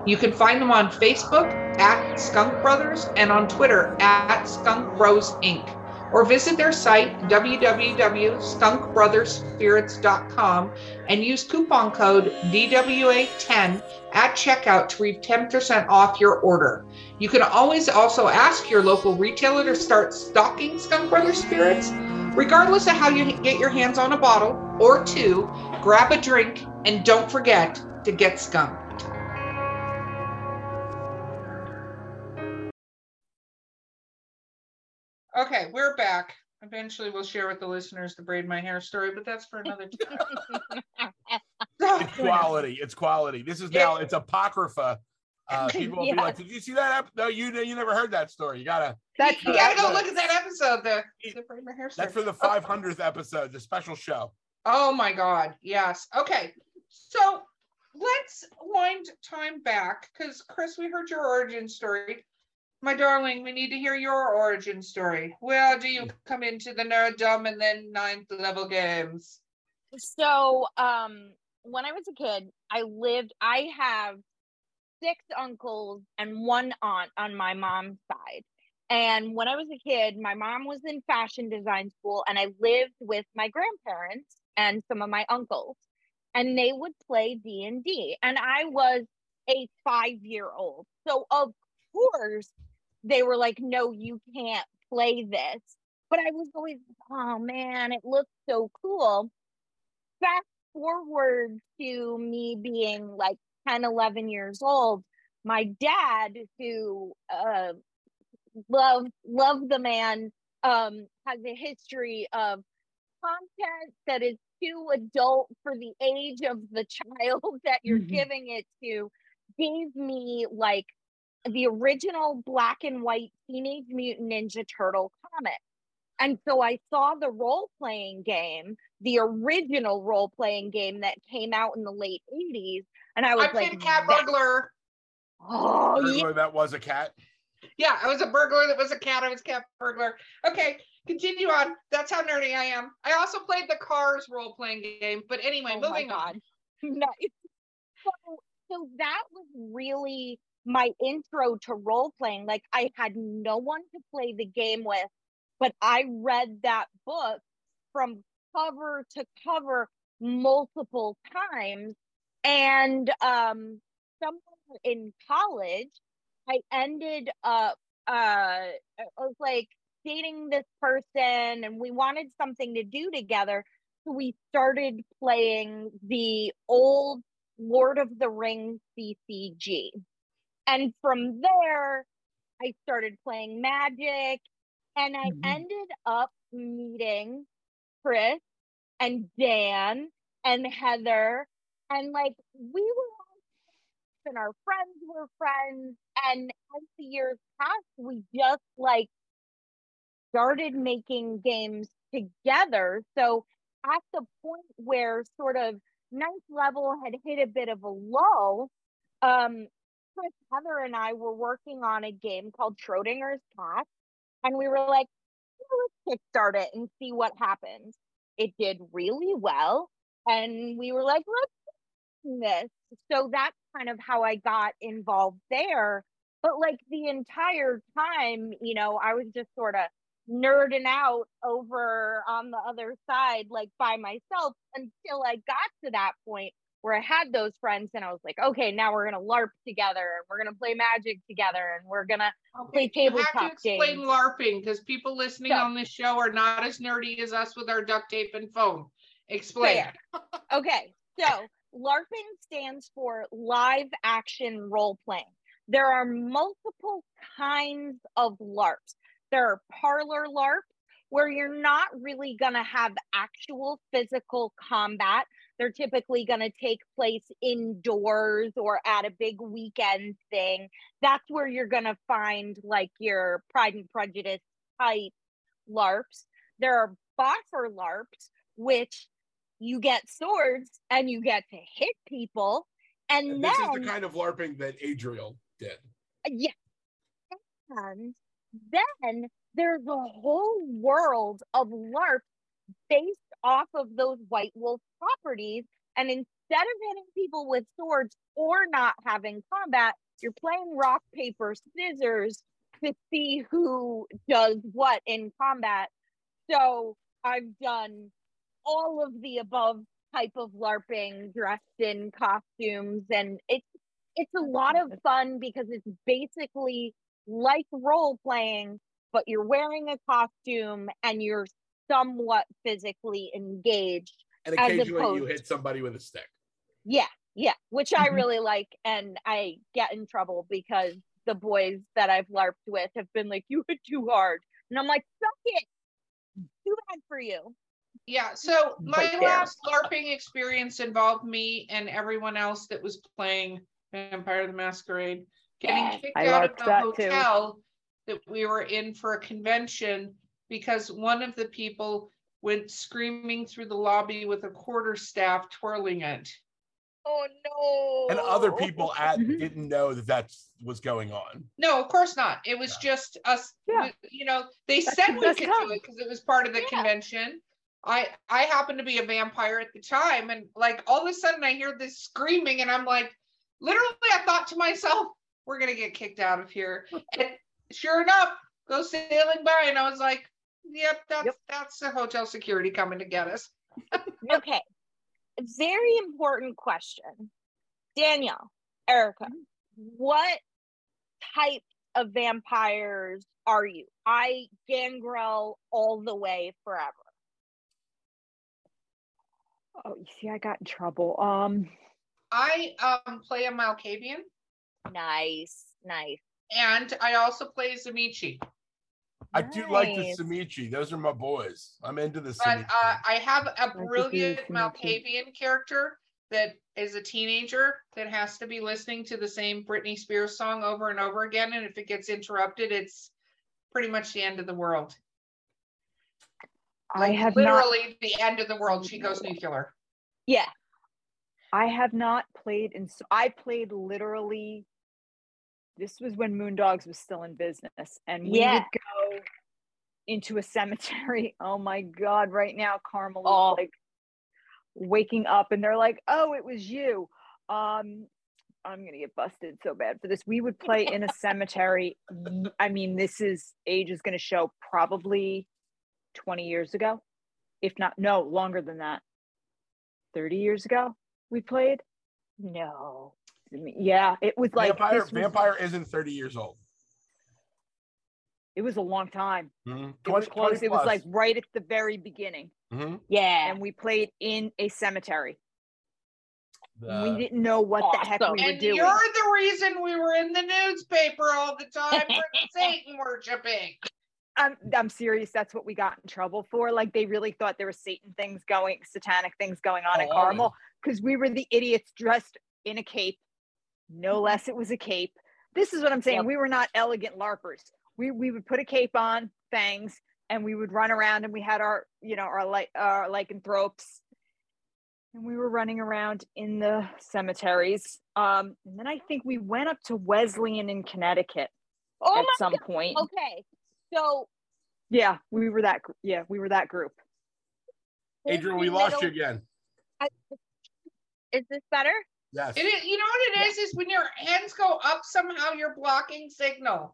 You can find them on Facebook at Skunk Brothers and on Twitter at Skunk Bros Inc. Or visit their site www.skunkbrotherspirits.com and use coupon code DWA10 at checkout to reap 10% off your order. You can always also ask your local retailer to start stocking Skunk Brothers spirits. Regardless of how you get your hands on a bottle or two, grab a drink and don't forget to get skunked. Okay, we're back. Eventually, we'll share with the listeners the braid my hair story, but that's for another time. it's quality. It's quality. This is now it's apocrypha. Uh, people will be like, "Did you see that? Ep- no, you you never heard that story. You gotta. That's you gotta go look at that episode. The, the braid my hair story. That's for the 500th episode, the special show. Oh my God. Yes. Okay. So let's wind time back because, Chris, we heard your origin story. My darling, we need to hear your origin story. Where do you come into the nerddom and then ninth level games? so um when i was a kid i lived i have six uncles and one aunt on my mom's side. And when i was a kid my mom was in fashion design school and i lived with my grandparents and some of my uncles. And they would play d&d and i was a five year old so of course they were like no you can't play this but i was always oh man it looks so cool fast forward to me being like 10, 11 years old, my dad, who uh, love love the man, um, has a history of content that is too adult for the age of the child that you're Mhm. giving it to, gave me like the original black and white Teenage Mutant Ninja Turtle comic. And so I saw the role playing game, the original role playing game that came out in the late 80s. And I I was played like, cat burglar. oh, yeah. That was a cat. Yeah, I was a burglar that was a cat. I was cat burglar. Okay, continue on. That's how nerdy I am. I also played the Cars role playing game. But anyway, Oh moving on. Nice. So, so that was really my intro to role playing. Like I had no one to play the game with, but I read that book from cover to cover multiple times. And um somewhere in college, I ended up uh I was like dating this person and we wanted something to do together. So we started playing the old Lord of the Rings CCG. And from there, I started playing Magic and I Mhm. ended up meeting Chris and Dan and Heather. And like we were all friends and our friends were friends. And as the years passed, we just like started making games together. So at the point where sort of ninth level had hit a bit of a lull, um, Heather, and I were working on a game called Schrodinger's Cat, and we were like, let's kickstart it and see what happens. It did really well, and we were like, let's do this. So that's kind of how I got involved there. But like the entire time, you know, I was just sort of nerding out over on the other side, like by myself until I got to that point where I had those friends and I was like, okay, now we're gonna LARP together and we're gonna play magic together and we're gonna play tabletop you have to explain games. LARPing because people listening So- on this show are not as nerdy as us with our duct tape and foam. Explain. Okay, so LARPing stands for live action role playing. There are multiple kinds of LARPs. There are parlor LARPs where you're not really to have actual physical combat. They're typically going to take place indoors or at a big weekend thing. That's where you're going to find like your Pride and Prejudice type LARPs. There are boffer LARPs, which you get swords and you get to hit people. And, And then, this is the kind of LARPing that Adriel did. yeah. And then there's a whole world of LARP based off of those White Wolf properties. And instead of hitting people with swords or not having combat, you're playing rock, paper, scissors to see who does what in combat. So I've done all of the above type of LARPing, dressed in costumes, and it's it's a lot of fun because it's basically like role playing, but you're wearing a costume and you're somewhat physically engaged. And As occasionally you hit somebody with a stick. Yeah, yeah, which I Mhm. really like, and I get in trouble because the boys that I've LARPed with have been like, "You hit too hard," and I'm like, "Suck it, too bad for you." Yeah, so my Right last LARPing experience involved me and everyone else that was playing Vampire the Masquerade getting kicked I out of the that too. hotel that we were in for a convention because one of the people went screaming through the lobby with a quarter staff twirling it. Oh no! And other people at Mhm. didn't know that that was going on. No, of course not. It was just us. Yeah. You know, they That's said we could time. do it because it was part of the Yeah. convention. I I happened to be a vampire at the time, and like all of a sudden I hear this screaming, and I'm like, literally, I thought to myself, "We're gonna get kicked out of here." And sure enough, go sailing by, and I was like, "Yep, that's Yep. that's the hotel security coming to get us." okay. Very important question. Danielle, Erica, what type of vampires are you? I gangrel all the way forever. Oh, you see, I got in trouble. Um, I um play a Malkavian Nice, nice. and I also play Tzimisce. I do like the Nice. Tzimisce. Those are my boys. I'm into the But uh, I have a brilliant Tzimisce. Malkavian character that is a teenager that has to be listening to the same Britney Spears song over and over again. And if it gets interrupted, it's pretty much the end of the world. I Like, have not literally the end of the world. She goes nuclear. Yeah. I have not played in I played literally this was when Moondogs was still in business and we Yeah. would go into a cemetery. Oh my god, right now Carmel is Oh. like waking up and they're like, "Oh, it was you." Um I'm going to get busted so bad for this. We would play in a cemetery. I mean, this is age is going to show probably 20 years ago. If not no, longer than that. 30 years ago we played. No. I mean, Yeah, it was like Vampire, was- Vampire isn't 30 years old. it was a long time. Mhm. It was close. It was like right at the very beginning, Mhm. Yeah. and we played in a cemetery. The- we didn't know what the heck we awesome. were And doing. you're the reason we were in the newspaper all the time for Satan worshiping. I'm I'm serious. That's what we got in trouble for. Like they really thought there were Satan things going, satanic things going on in Oh, Carmel because we were the idiots dressed in a cape. No less, it was a cape. This is what I'm saying. Yep. We were not elegant larpers. We we would put a cape on, fangs, and we would run around, and we had our you know our like our lycanthropes, and we were running around in the cemeteries. Um, and then I think we went up to Wesleyan in Connecticut oh at my some point. okay. So Yeah, we were that. gr- Yeah, we were that group. Adrian, we in lost you middle- again. Is this better? Yes. It is, you know what it is? Is when your hands go up, somehow you're blocking signal.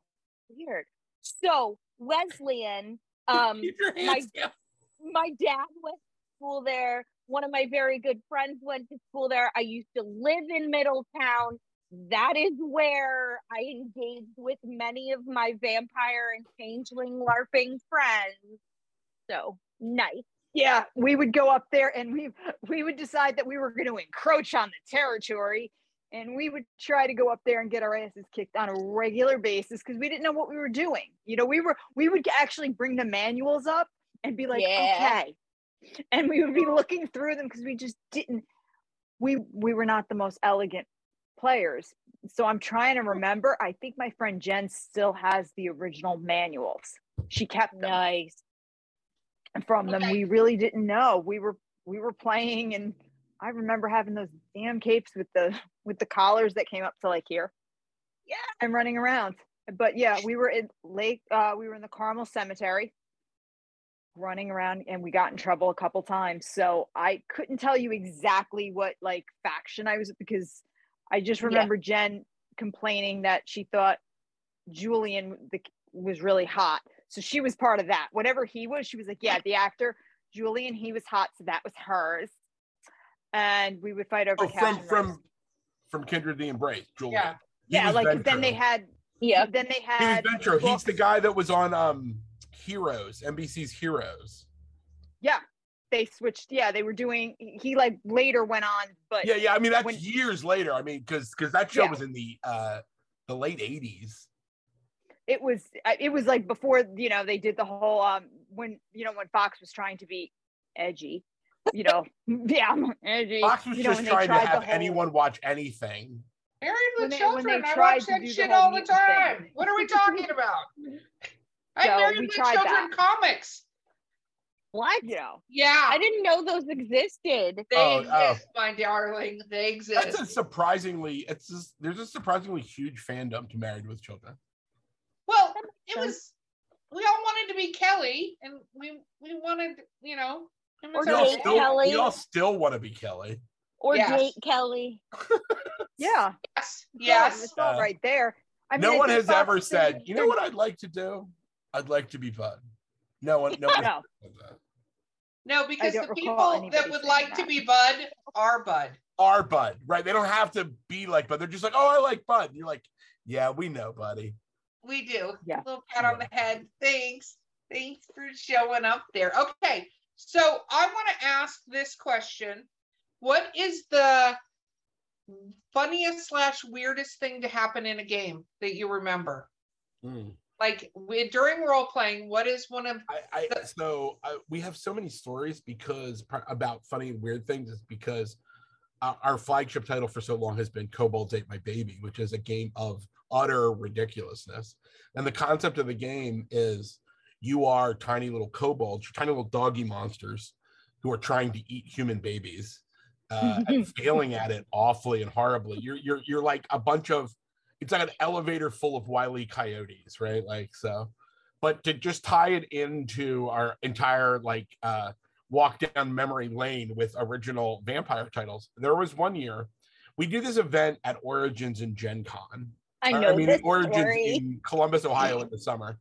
Weird. So Wesleyan, um, my- down. my dad went to school there. One of my very good friends went to school there. I used to live in Middletown. That is where I engaged with many of my vampire and changeling LARPing friends. So nice. Yeah, we would go up there and we we would decide that we were going to encroach on the territory and we would try to go up there and get our asses kicked on a regular basis because we didn't know what we were doing. You know, we were we would actually bring the manuals up and be like, Yeah. okay. And we would be looking through them because we just didn't we we were not the most elegant players. So I'm trying to remember. I think my friend Jen still has the original manuals. She kept them Nice. From them. We really didn't know. We were we were playing and I remember having those damn capes with the with the collars that came up to like here. Yeah. And running around. But yeah, we were in Lake uh we were in the Carmel Cemetery running around and we got in trouble a couple times. So I couldn't tell you exactly what like faction I was because I just Yeah. remember Jen complaining that she thought Julian the, was really hot. So she was part of that. Whatever he was, she was like, yeah, the actor Julian, he was hot, so that was hers. And we would fight over Oh, from from roast. from Kindred the Embrace, Julian. Yeah. He yeah, was like 'cause then they had Yeah. then they He was had Ventrue. He's the guy that was on um Heroes, NBC's Heroes. Yeah, they switched. Yeah, they were doing. He like later went on, but Yeah, yeah. I mean, that's when- years later. I mean, because because that show Yeah. was in the uh the late '80s. It was uh, it was like before you know they did the whole um when you know when Fox was trying to be edgy, you know, yeah, I'm edgy. Fox was you know, just trying to have whole- anyone watch anything. Married When with they- children. I watch that do the shit all the time. thing. What are we talking about? I So married with children that. comics. What? You know, Yeah. I didn't know those existed. They Oh, oh. exist, my darling. They exist. That's exist. a surprisingly. It's just, there's a surprisingly huge fandom to Married with Children. Well, it was we all wanted to be Kelly, and we we wanted, you know, him Or as We our all still, Kelly. we all still want to be Kelly. Or Yes. Jake Kelly. yeah, Yes, yeah, yes. it's all Uh, right there. I mean, no one has Fox ever did- said, you know what I'd like to do? I'd like to be Bud. No one, no one. No, said that. No, because the people that would saying like to be Bud are Bud. Are Bud, right? They don't have to be like Bud. They're just like, oh, I like Bud. And you're like, yeah, we know, buddy. We do. Yeah. Little pat on the head. Thanks. Thanks for showing up there. Okay. So I want to ask this question. What is the funniest slash weirdest thing to happen in a game that you remember? Mm. Like we, during role playing, what is one of I, I so uh, we have so many stories because about funny and weird things is because our, our flagship title for so long has been Kobolds Ate My Baby, which is a game of utter ridiculousness. And the concept of the game is you are tiny little kobolds, tiny little doggy monsters who are trying to eat human babies, uh, and failing at it awfully and horribly. You're you're you're like a bunch of it's like an elevator full of wily coyotes, right? Like so. But to just tie it into our entire like uh walk down memory lane with original vampire titles, there was one year we do this event at Origins in Gen Con. I know mean, this Origins story. in Columbus, Ohio in the summer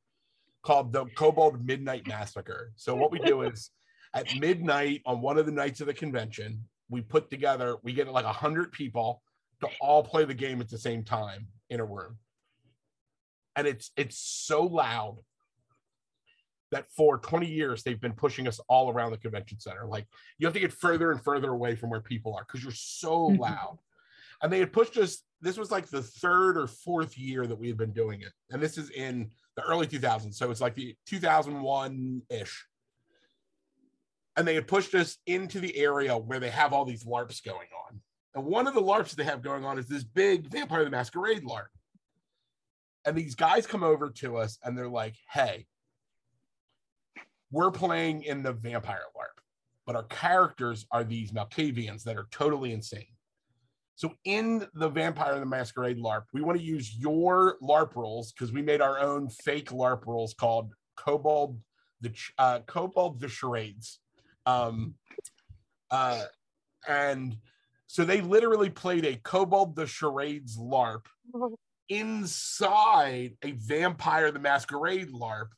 called the Kobold Midnight Massacre. So what we do is at midnight on one of the nights of the convention, we put together, we get like a hundred people to all play the game at the same time in a room. And it's it's so loud that for 20 years they've been pushing us all around the convention center. Like you have to get further and further away from where people are because you're so Mhm. loud. And they had pushed us. This was like the third or fourth year that we had been doing it. And this is in the early 2000s. So it's like the 2001 ish. And they had pushed us into the area where they have all these LARPs going on. And one of the LARPs they have going on is this big Vampire the Masquerade LARP. And these guys come over to us and they're like, hey, we're playing in the vampire LARP, but our characters are these Malkavians that are totally insane. So in the Vampire the Masquerade LARP, we want to use your LARP rules because we made our own fake LARP rules called Kobold the uh, Kobold the Charades, um, uh, and so they literally played a Kobold the Charades LARP inside a Vampire the Masquerade LARP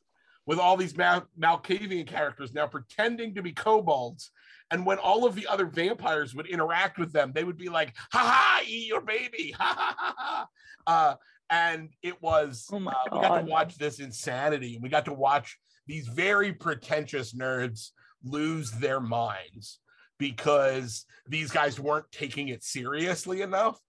with all these Mal- Malkavian characters now pretending to be kobolds. And when all of the other vampires would interact with them, they would be like, ha ha, eat your baby. Ha ha ha ha. Uh, and it was, oh uh, we got to watch this insanity. And we got to watch these very pretentious nerds lose their minds because these guys weren't taking it seriously enough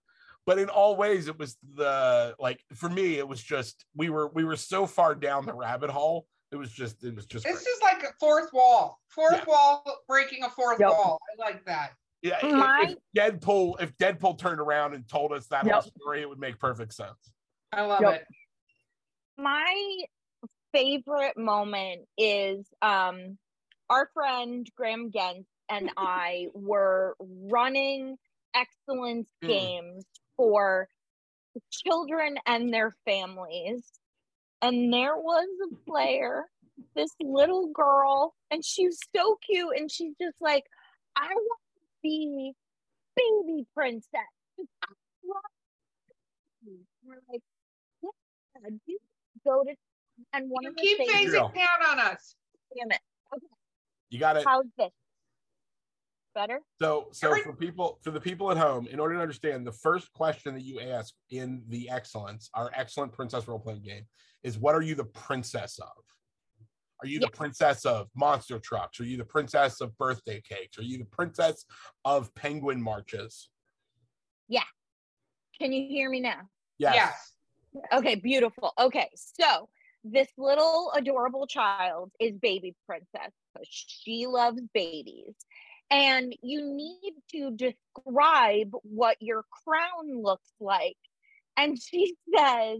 but in all ways it was the like for me it was just we were we were so far down the rabbit hole it was just it was just this great. is like a fourth wall, fourth Yeah. wall breaking a fourth Yep. wall. I like that. yeah if- My- if deadpool if deadpool turned around and told us that whole Yep. story it would make perfect sense I love Yep. it. my favorite moment is um our friend Graham Gent and I were running excellence Mm. games for children and their families. And there was a player, this little girl, and she's so cute. And she's just like, I want to be baby princess. I want to. We're like, yeah, you go to and one You of the keep things phasing Girl. down on us. damn it. Okay. you got it How's this? Better? so so Every- for people for the people at home in order to understand the first question that you ask in the excellence our excellent princess role-playing game is what are you the princess of are you the princess of monster trucks? Are you the princess of birthday cakes? Are you the princess of penguin marches? Yeah. Can you hear me now? Yes. Yes. Okay, beautiful. Okay, so this little adorable child is baby princess because she loves babies. And you need to describe what your crown looks like. And she says,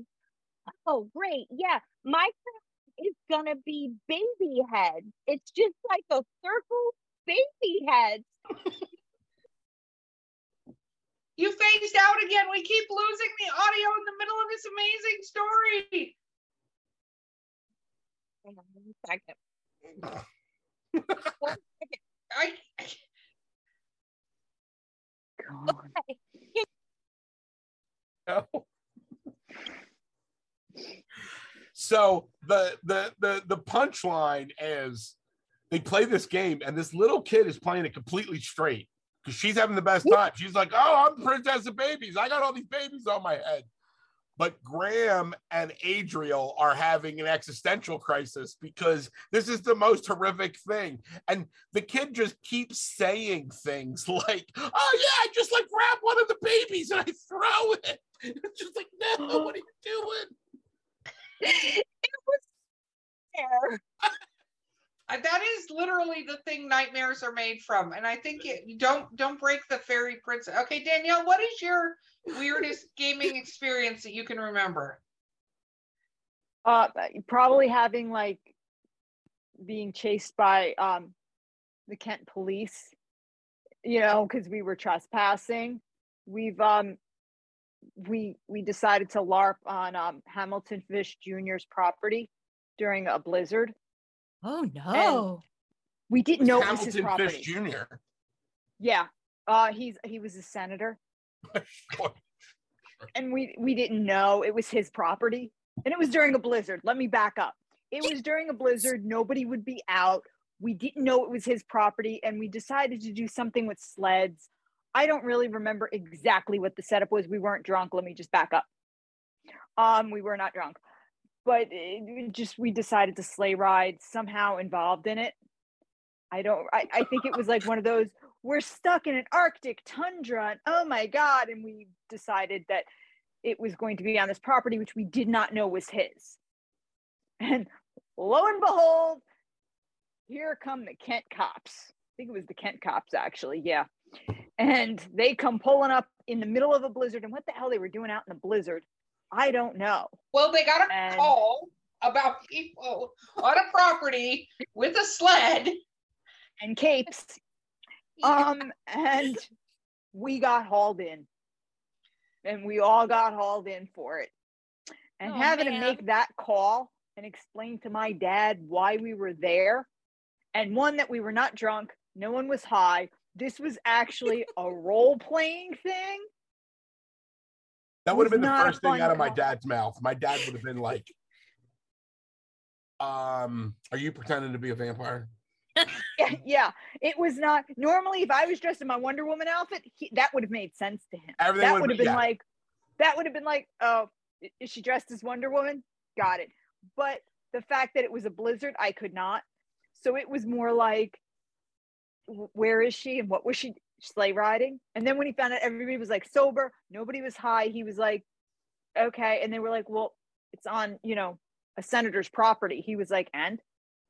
Oh, great. Yeah, my crown is going to be baby head. It's just like a circle baby head. You phased out again. We keep losing the audio in the middle of this amazing story. Hang on one second. One second. I God. No. so the the the the punchline is they play this game and this little kid is playing it completely straight because she's having the best time. She's like, "Oh, I'm the princess of babies. I got all these babies on my head." But Graham and Adriel are having an existential crisis because this is the most horrific thing. And the kid just keeps saying things like, Oh, yeah, I just like grab one of the babies and I throw it. It's just like, No, what are you doing? it was there. That is literally the thing nightmares are made from and i think it, you don't don't break the fairy princess okay danielle what is your weirdest gaming experience that you can remember Uh, probably having like being chased by um the Kent police, you know, because we were trespassing. We've um we we decided to LARP on um Hamilton Fish Jr.'s property during a blizzard. Oh no. We didn't know it was his Hamilton property. Fish Jr. Yeah. Uh he's he was a senator. And we we didn't know it was his property. And it was during a blizzard. Let me back up. It was during a blizzard. Nobody would be out. We didn't know it was his property. And we decided to do something with sleds. I don't really remember exactly what the setup was. We weren't drunk. Let me just back up. Um we were not drunk but eh, it just we decided to sleigh ride somehow involved in it. I don't I, I think it was like one of those we're stuck in an arctic tundra and oh my god and we decided that it was going to be on this property which we did not know was his. And lo and behold here come the kent cops. I think it was the kent cops actually yeah. And they come pulling up in the middle of a blizzard and what the hell they were doing out in the blizzard i don't know. Well they got a And- call about people on a property with a sled. And capes. Um and we got hauled in. And we all got hauled in for it. And Oh, having to make that call and explain to my dad why we were there and one that we were not drunk no one was high. This was actually a role playing thing That would have been the first thing out of my dad's mouth. My dad would have been like, um, are you pretending to be a vampire? yeah, yeah it was not normally if i was dressed in my wonder woman outfit he, that would have made sense to him Everything that would have be- been yeah. like that would have been like oh is she dressed as wonder woman got it but the fact that it was a blizzard i could not so it was more like where is she and what was she sleigh riding. And then when he found out everybody was like sober nobody was high he was like okay. And they were like well it's on you know a senator's property. He was like and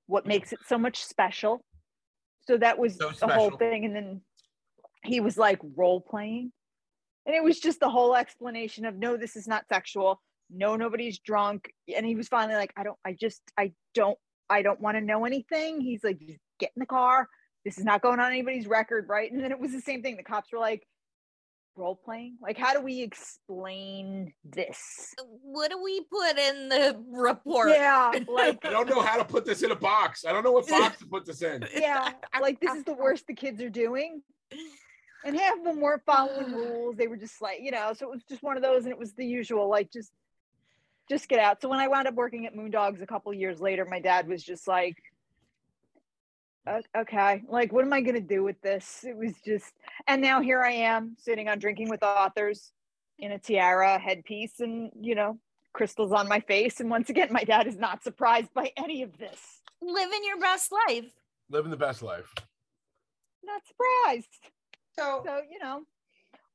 what makes it so much special. So that was So the whole thing. And then he was like role playing and it was just the whole explanation of no this is not sexual. No nobody's drunk. And he was finally like i don't i just i don't i don't want to know anything. He's like just get in the car this is not going on anybody's record right? And then it was the same thing. The cops were like role playing like how do we explain this? What do we put in the report? yeah like I don't know how to put this in a box. I don't know what box to put this in. yeah like this is the worst the kids are doing. And half of them weren't following rules. They were just like you know so it was just one of those and it was the usual like just just get out. So when i wound up working at moondogs a couple years later my dad was just like "O- okay like what am i going to do with this it was just and now here i am sitting on drinking with authors in a tiara headpiece and you know crystals on my face and once again my dad is not surprised by any of this Living your best life. Living the best life. not surprised so So, you know,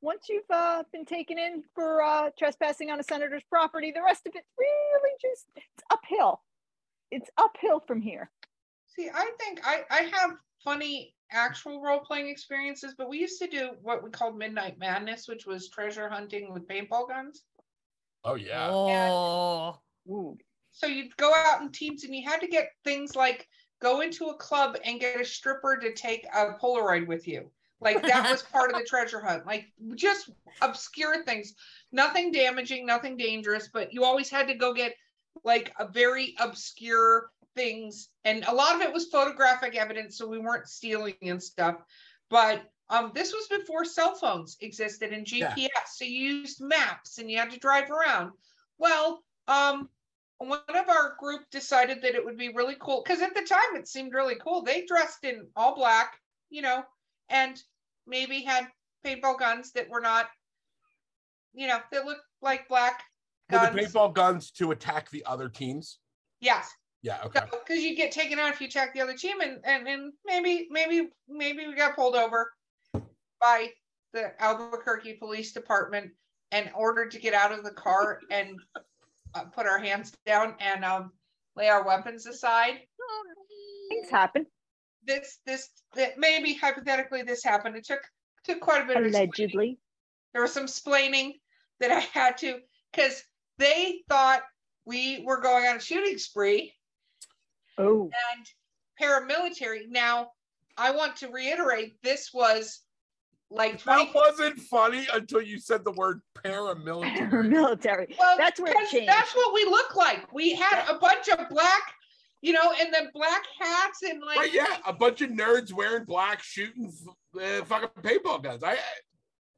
once you've uh, been taken in for uh, trespassing on a senator's property, the rest of it really just it's uphill. It's uphill from here. See, I think I, I have funny actual role playing experiences, but we used to do what we called Midnight Madness, which was treasure hunting with paintball guns. Oh yeah. Oh. Ooh. So you'd go out in teams and you had to get things like go into a club and get a stripper to take a Polaroid with you. Like that was part of the treasure hunt. Like just obscure things, nothing damaging, nothing dangerous, but you always had to go get like a very obscure things. And a lot of it was photographic evidence, so we weren't stealing and stuff. But um, this was before cell phones existed and GPS. Yeah. So you used maps and you had to drive around. Well, um, one of our group decided that it would be really cool because at the time it seemed really cool. They dressed in all black, you know, and maybe had paintball guns that were not, you know, that looked like black guns. the paintball guns to attack the other teams. Yes. Yeah. Okay. because you get taken out if you attack the other team and, and and maybe maybe maybe we got pulled over by the albuquerque police department and ordered to get out of the car and uh, put our hands down and um, lay our weapons aside Things happen. this this that maybe hypothetically this happened it took took quite a bit of explaining. Allegedly. there was some splaining that i had to because they thought we were going on a shooting spree Oh, and paramilitary. Now, I want to reiterate this was like 20 That wasn't funny until you said the word paramilitary. Paramilitary. well, That's where it changed. That's what we look like. We had a bunch of black, you know, and then black hats and like Right, yeah, a bunch of nerds wearing black shooting uh, fucking paintball guns. I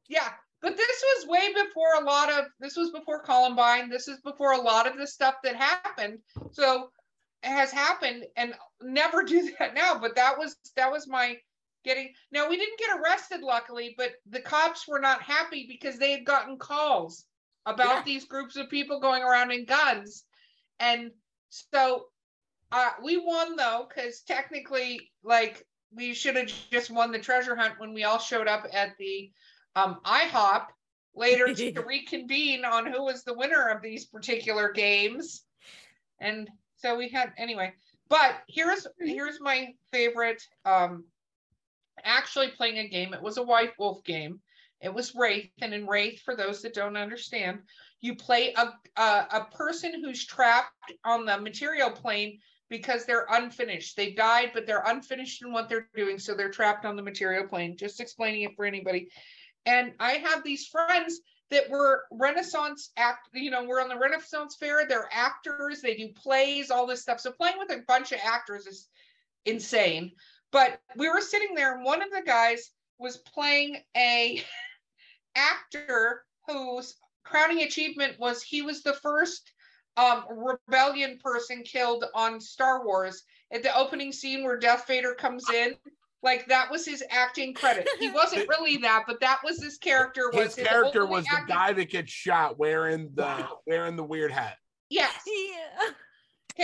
yeah. But this was way before a lot of this was before Columbine. This is before a lot of the stuff that happened. So it has happened and never do that now. But that was that was my getting now we didn't get arrested luckily, but the cops were not happy because they had gotten calls about Yeah. these groups of people going around in guns. And so uh we won though, because technically like we should have just won the treasure hunt when we all showed up at the um IHOP later to reconvene on who was the winner of these particular games. And so we had anyway, but here's here's my favorite um actually playing a game. It was a White Wolf game. It was Wraith, and in Wraith, for those that don't understand, you play a a, a person who's trapped on the material plane because they're unfinished. They died, but they're unfinished in what they're doing, so they're trapped on the material plane. Just explaining it for anybody. And I have these friends that were Renaissance act, you know, we're on the Renaissance Fair. They're actors, they do plays, all this stuff. So playing with a bunch of actors is insane. But we were sitting there, and one of the guys was playing a actor whose crowning achievement was he was the first um rebellion person killed on Star Wars at the opening scene where Darth Vader comes in. Like that was his acting credit. He wasn't really that, but that was his character. Was his character only was the guy that gets shot wearing the wearing the weird hat. Yes. Yeah.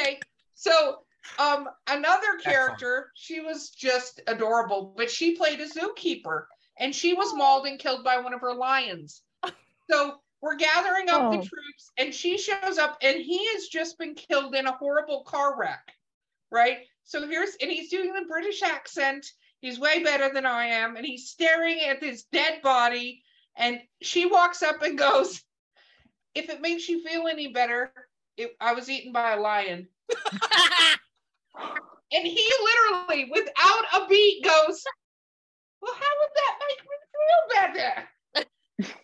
Okay. So um another character, she was just adorable, but she played a zookeeper and she was mauled and killed by one of her lions. So we're gathering up the Oh. troops and she shows up and he has just been killed in a horrible car wreck. Right? So here's and he's doing the British accent. He's way better than I am and he's staring at this dead body and she walks up and goes, "If it makes you feel any better, it, I was eaten by a lion." And he literally, without a beat, goes, Well, how would that make me feel better?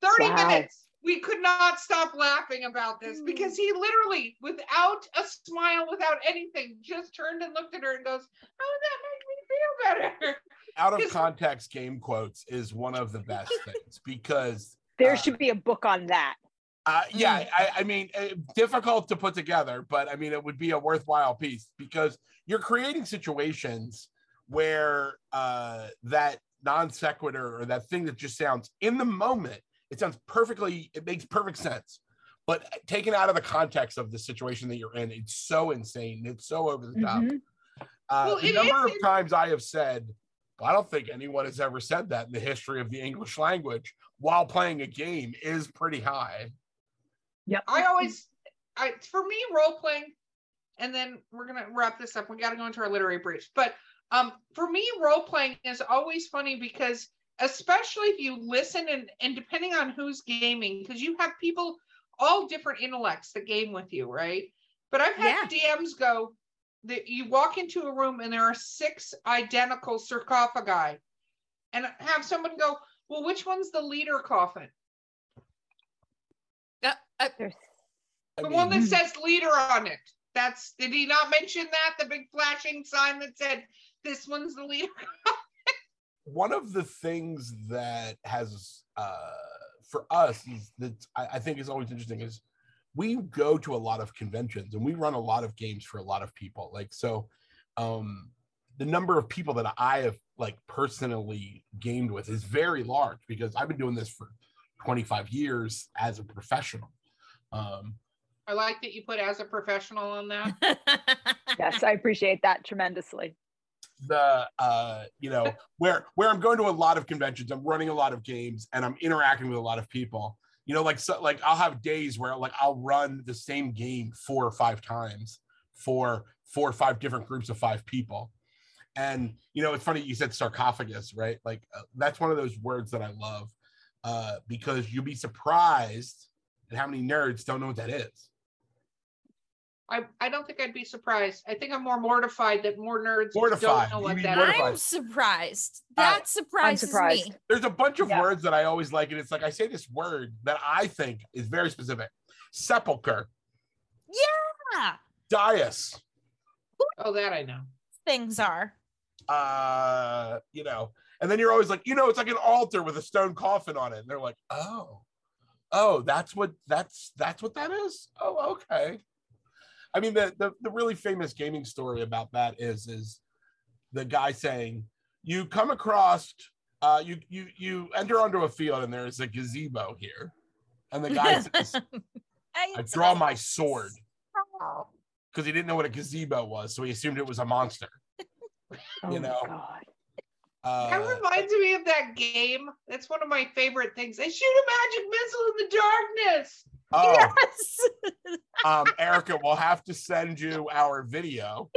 30 Wow. minutes. We could not stop laughing about this because he literally, without a smile, without anything, just turned and looked at her and goes, How would that make me feel better? Out of context game quotes is one of the best things because There Uh, should be a book on that. Uh, yeah, I, I mean, uh, difficult to put together, but I mean, it would be a worthwhile piece because you're creating situations where uh, that non sequitur or that thing that just sounds in the moment, it sounds perfectly, it makes perfect sense. But taken out of the context of the situation that you're in, it's so insane. It's so over the top. Mhm. Uh, Well, the number is of times I have said, I don't think anyone has ever said that in the history of the English language while playing a game is pretty high. Yeah, I always, I for me, role playing, and then we're gonna wrap this up. We got to go into our literary briefs, but um, for me, role playing is always funny because, especially if you listen and and depending on who's gaming, because you have people all different intellects that game with you, right? But I've had DMs go that you walk into a room and there are six identical sarcophagi, and have someone go, "Well, which one's the leader coffin?" Uh, uh, The mean, one that says leader on it. That's did he not mention that? The big flashing sign that said this one's the leader. one of the things that has uh for us is that I, I think is always interesting is we go to a lot of conventions and we run a lot of games for a lot of people like so um the number of people that i have like personally gamed with is very large because i've been doing this for 25 years as a professional. Um, I like that you put as a professional on that. Yes, I appreciate that tremendously. The uh you know where where i'm going to a lot of conventions i'm running a lot of games and i'm interacting with a lot of people. You know like so like i'll have days where like i'll run the same game four or five times for four or five different groups of five people. And you know it's funny you said sarcophagus right? Like uh, that's one of those words that i love uh because you'll be surprised at how many nerds don't know what that is I, I don't think I'd be surprised. I think I'm more mortified that more nerds Mortified. don't know what that mortified. is. I'm surprised. Uh, That surprises surprised. me. there's a bunch of Yeah. words that I always like, and it's like I say this word that I think is very specific: sepulcher, Yeah, dais, Oh, that I know. things are. uh, you know. And then you're always like, you know, it's like an altar with a stone coffin on it. And they're like, oh, oh, that's what that's that's what that is. Oh, okay. I mean, the the, the really famous gaming story about that is is the guy saying, you come across, uh, you you you enter onto a field and there's a gazebo here, and the guy says. I draw my sword because he didn't know what a gazebo was, so he assumed it was a monster. Oh You know. God. That Uh, reminds me of that game. That's one of my favorite things. They shoot a magic missile in the darkness. oh, Yes. um, Erica, we'll have to send you our video.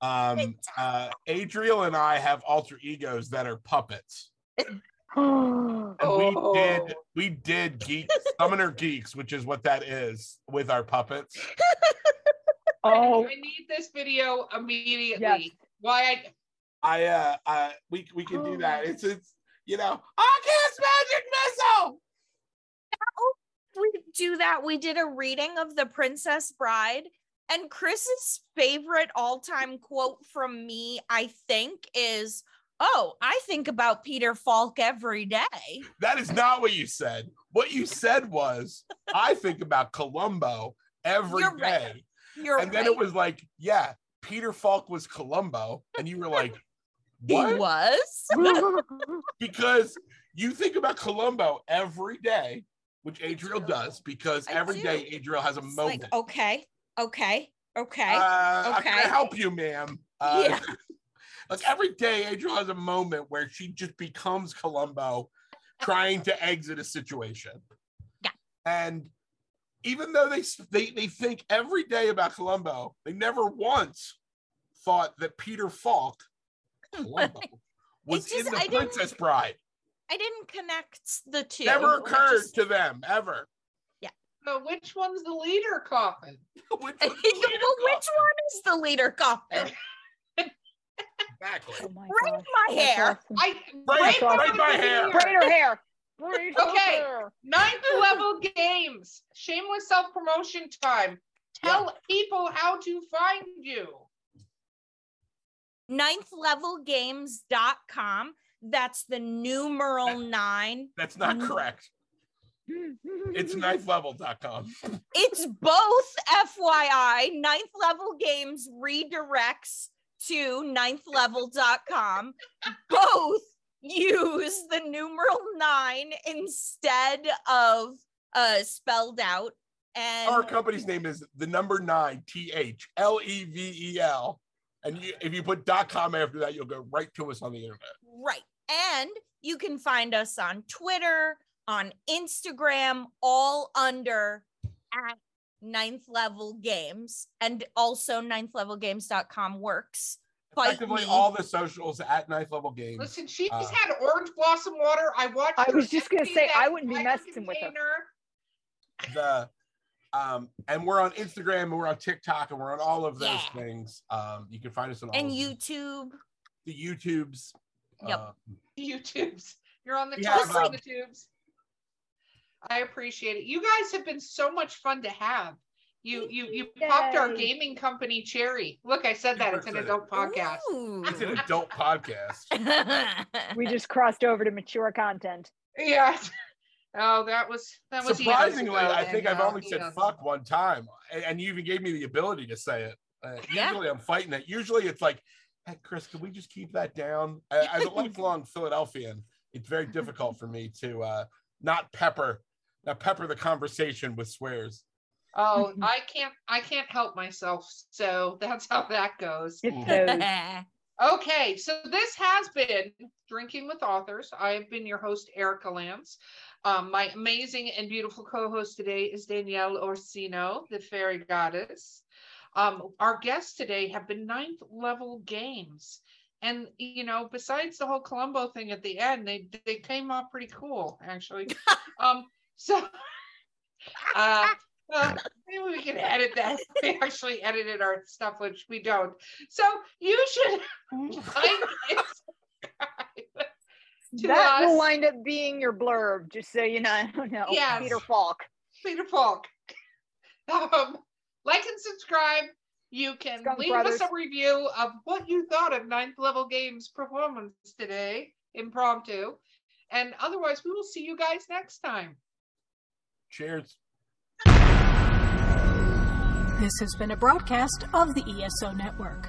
Um, uh, Adriel and I have alter egos that are puppets. oh we did we did geek summoner geeks, which is what that is with our puppets. Oh, I need this video immediately. yes. Why I I uh, uh we we can do that. It's it's you know, I cast magic missile. we do that. We did a reading of The Princess Bride, and Chris's favorite all time quote from me, I think, is Oh, I think about Peter Falk every day. That is not what you said. What you said was, I think about Columbo every day, You're right. You're And then it was like, yeah, Peter Falk was Columbo. And you were like, he what? was. Because you think about Columbo every day, which Adriel does, because I every day do. Adriel has a It's moment. like, okay, okay, okay. Uh, can I okay. help you, ma'am? Uh, Yeah. like every day, Adriel has a moment where she just becomes Columbo, trying to exit a situation. Yeah. And even though they they they think every day about Columbo, they never once thought that Peter Falk, was just- in the I Princess Bride. I didn't connect the two. Never occurred is- to them ever. Yeah. So which one's the leader coffin? Which well, was which one is the leader coffin? Exactly. Oh my Braid my hair. awesome. I Braid- braid braid my hair. Braid her hair. Braid Okay. hair. Ninth level games. Shameless self promotion time. Tell people how to find you. ninthlevelgames.com. That's the numeral nine. That's not correct. It's ninthlevel.com. It's both FYI. Ninth level games redirects to ninthlevel.com. Both use the numeral nine instead of uh spelled out. And Our company's name is the number nine T H L E V E L. And you, if you put .com after that, you'll go right to us on the internet. Right. And you can find us on Twitter, on Instagram, all under at ninth level games. And also ninthlevelgames.com works. Fight Effectively, me. all the socials at Ninth Level Games. Listen, she's Uh, had orange blossom water. I watched. I was just gonna say, I wouldn't be fire messing with her. the um, and we're on Instagram and we're on TikTok and we're on all of those Yeah. things. Um, you can find us on all and of them. YouTube. the YouTubes. Yep. uh, YouTubes. You're on the We top have, of the tubes. I appreciate it. You guys have been so much fun to have. You you you popped our gaming company cherry. Look, I said that. It's an adult podcast. it's an adult podcast. We just crossed over to mature content. Yeah. Oh, that was that was Surprisingly, ago, I think and, I've uh, only said yeah. fuck one time, and, and you even gave me the ability to say it. Uh, Yeah. Usually, I'm fighting it. Usually, it's like, "Hey, Chris, can we just keep that down?" A- As a lifelong Philadelphian, it's very difficult for me to uh, not pepper, not pepper the conversation with swears. Oh, I can't I can't help myself. So that's how that goes. Goes. Okay, so this has been Drinking with Authors. I have been your host, Erica Lance. Um, my amazing and beautiful co host today is Danielle Orsino, the fairy goddess. Um, our guests today have been ninth level games. And, you know, besides the whole Columbo thing at the end, they, they came off pretty cool, actually. um, so, uh, uh, maybe we can edit that. We actually edited our stuff, which we don't. So you should like and subscribe to that us. will wind up being your blurb, just so you know. know Yes. Peter Falk. Peter Falk. Um, like and subscribe. You can Skunk leave Brothers. us a review of what you thought of ninth level games performance today, impromptu. And otherwise, we will see you guys next time. Cheers. This has been a broadcast of the ESO Network.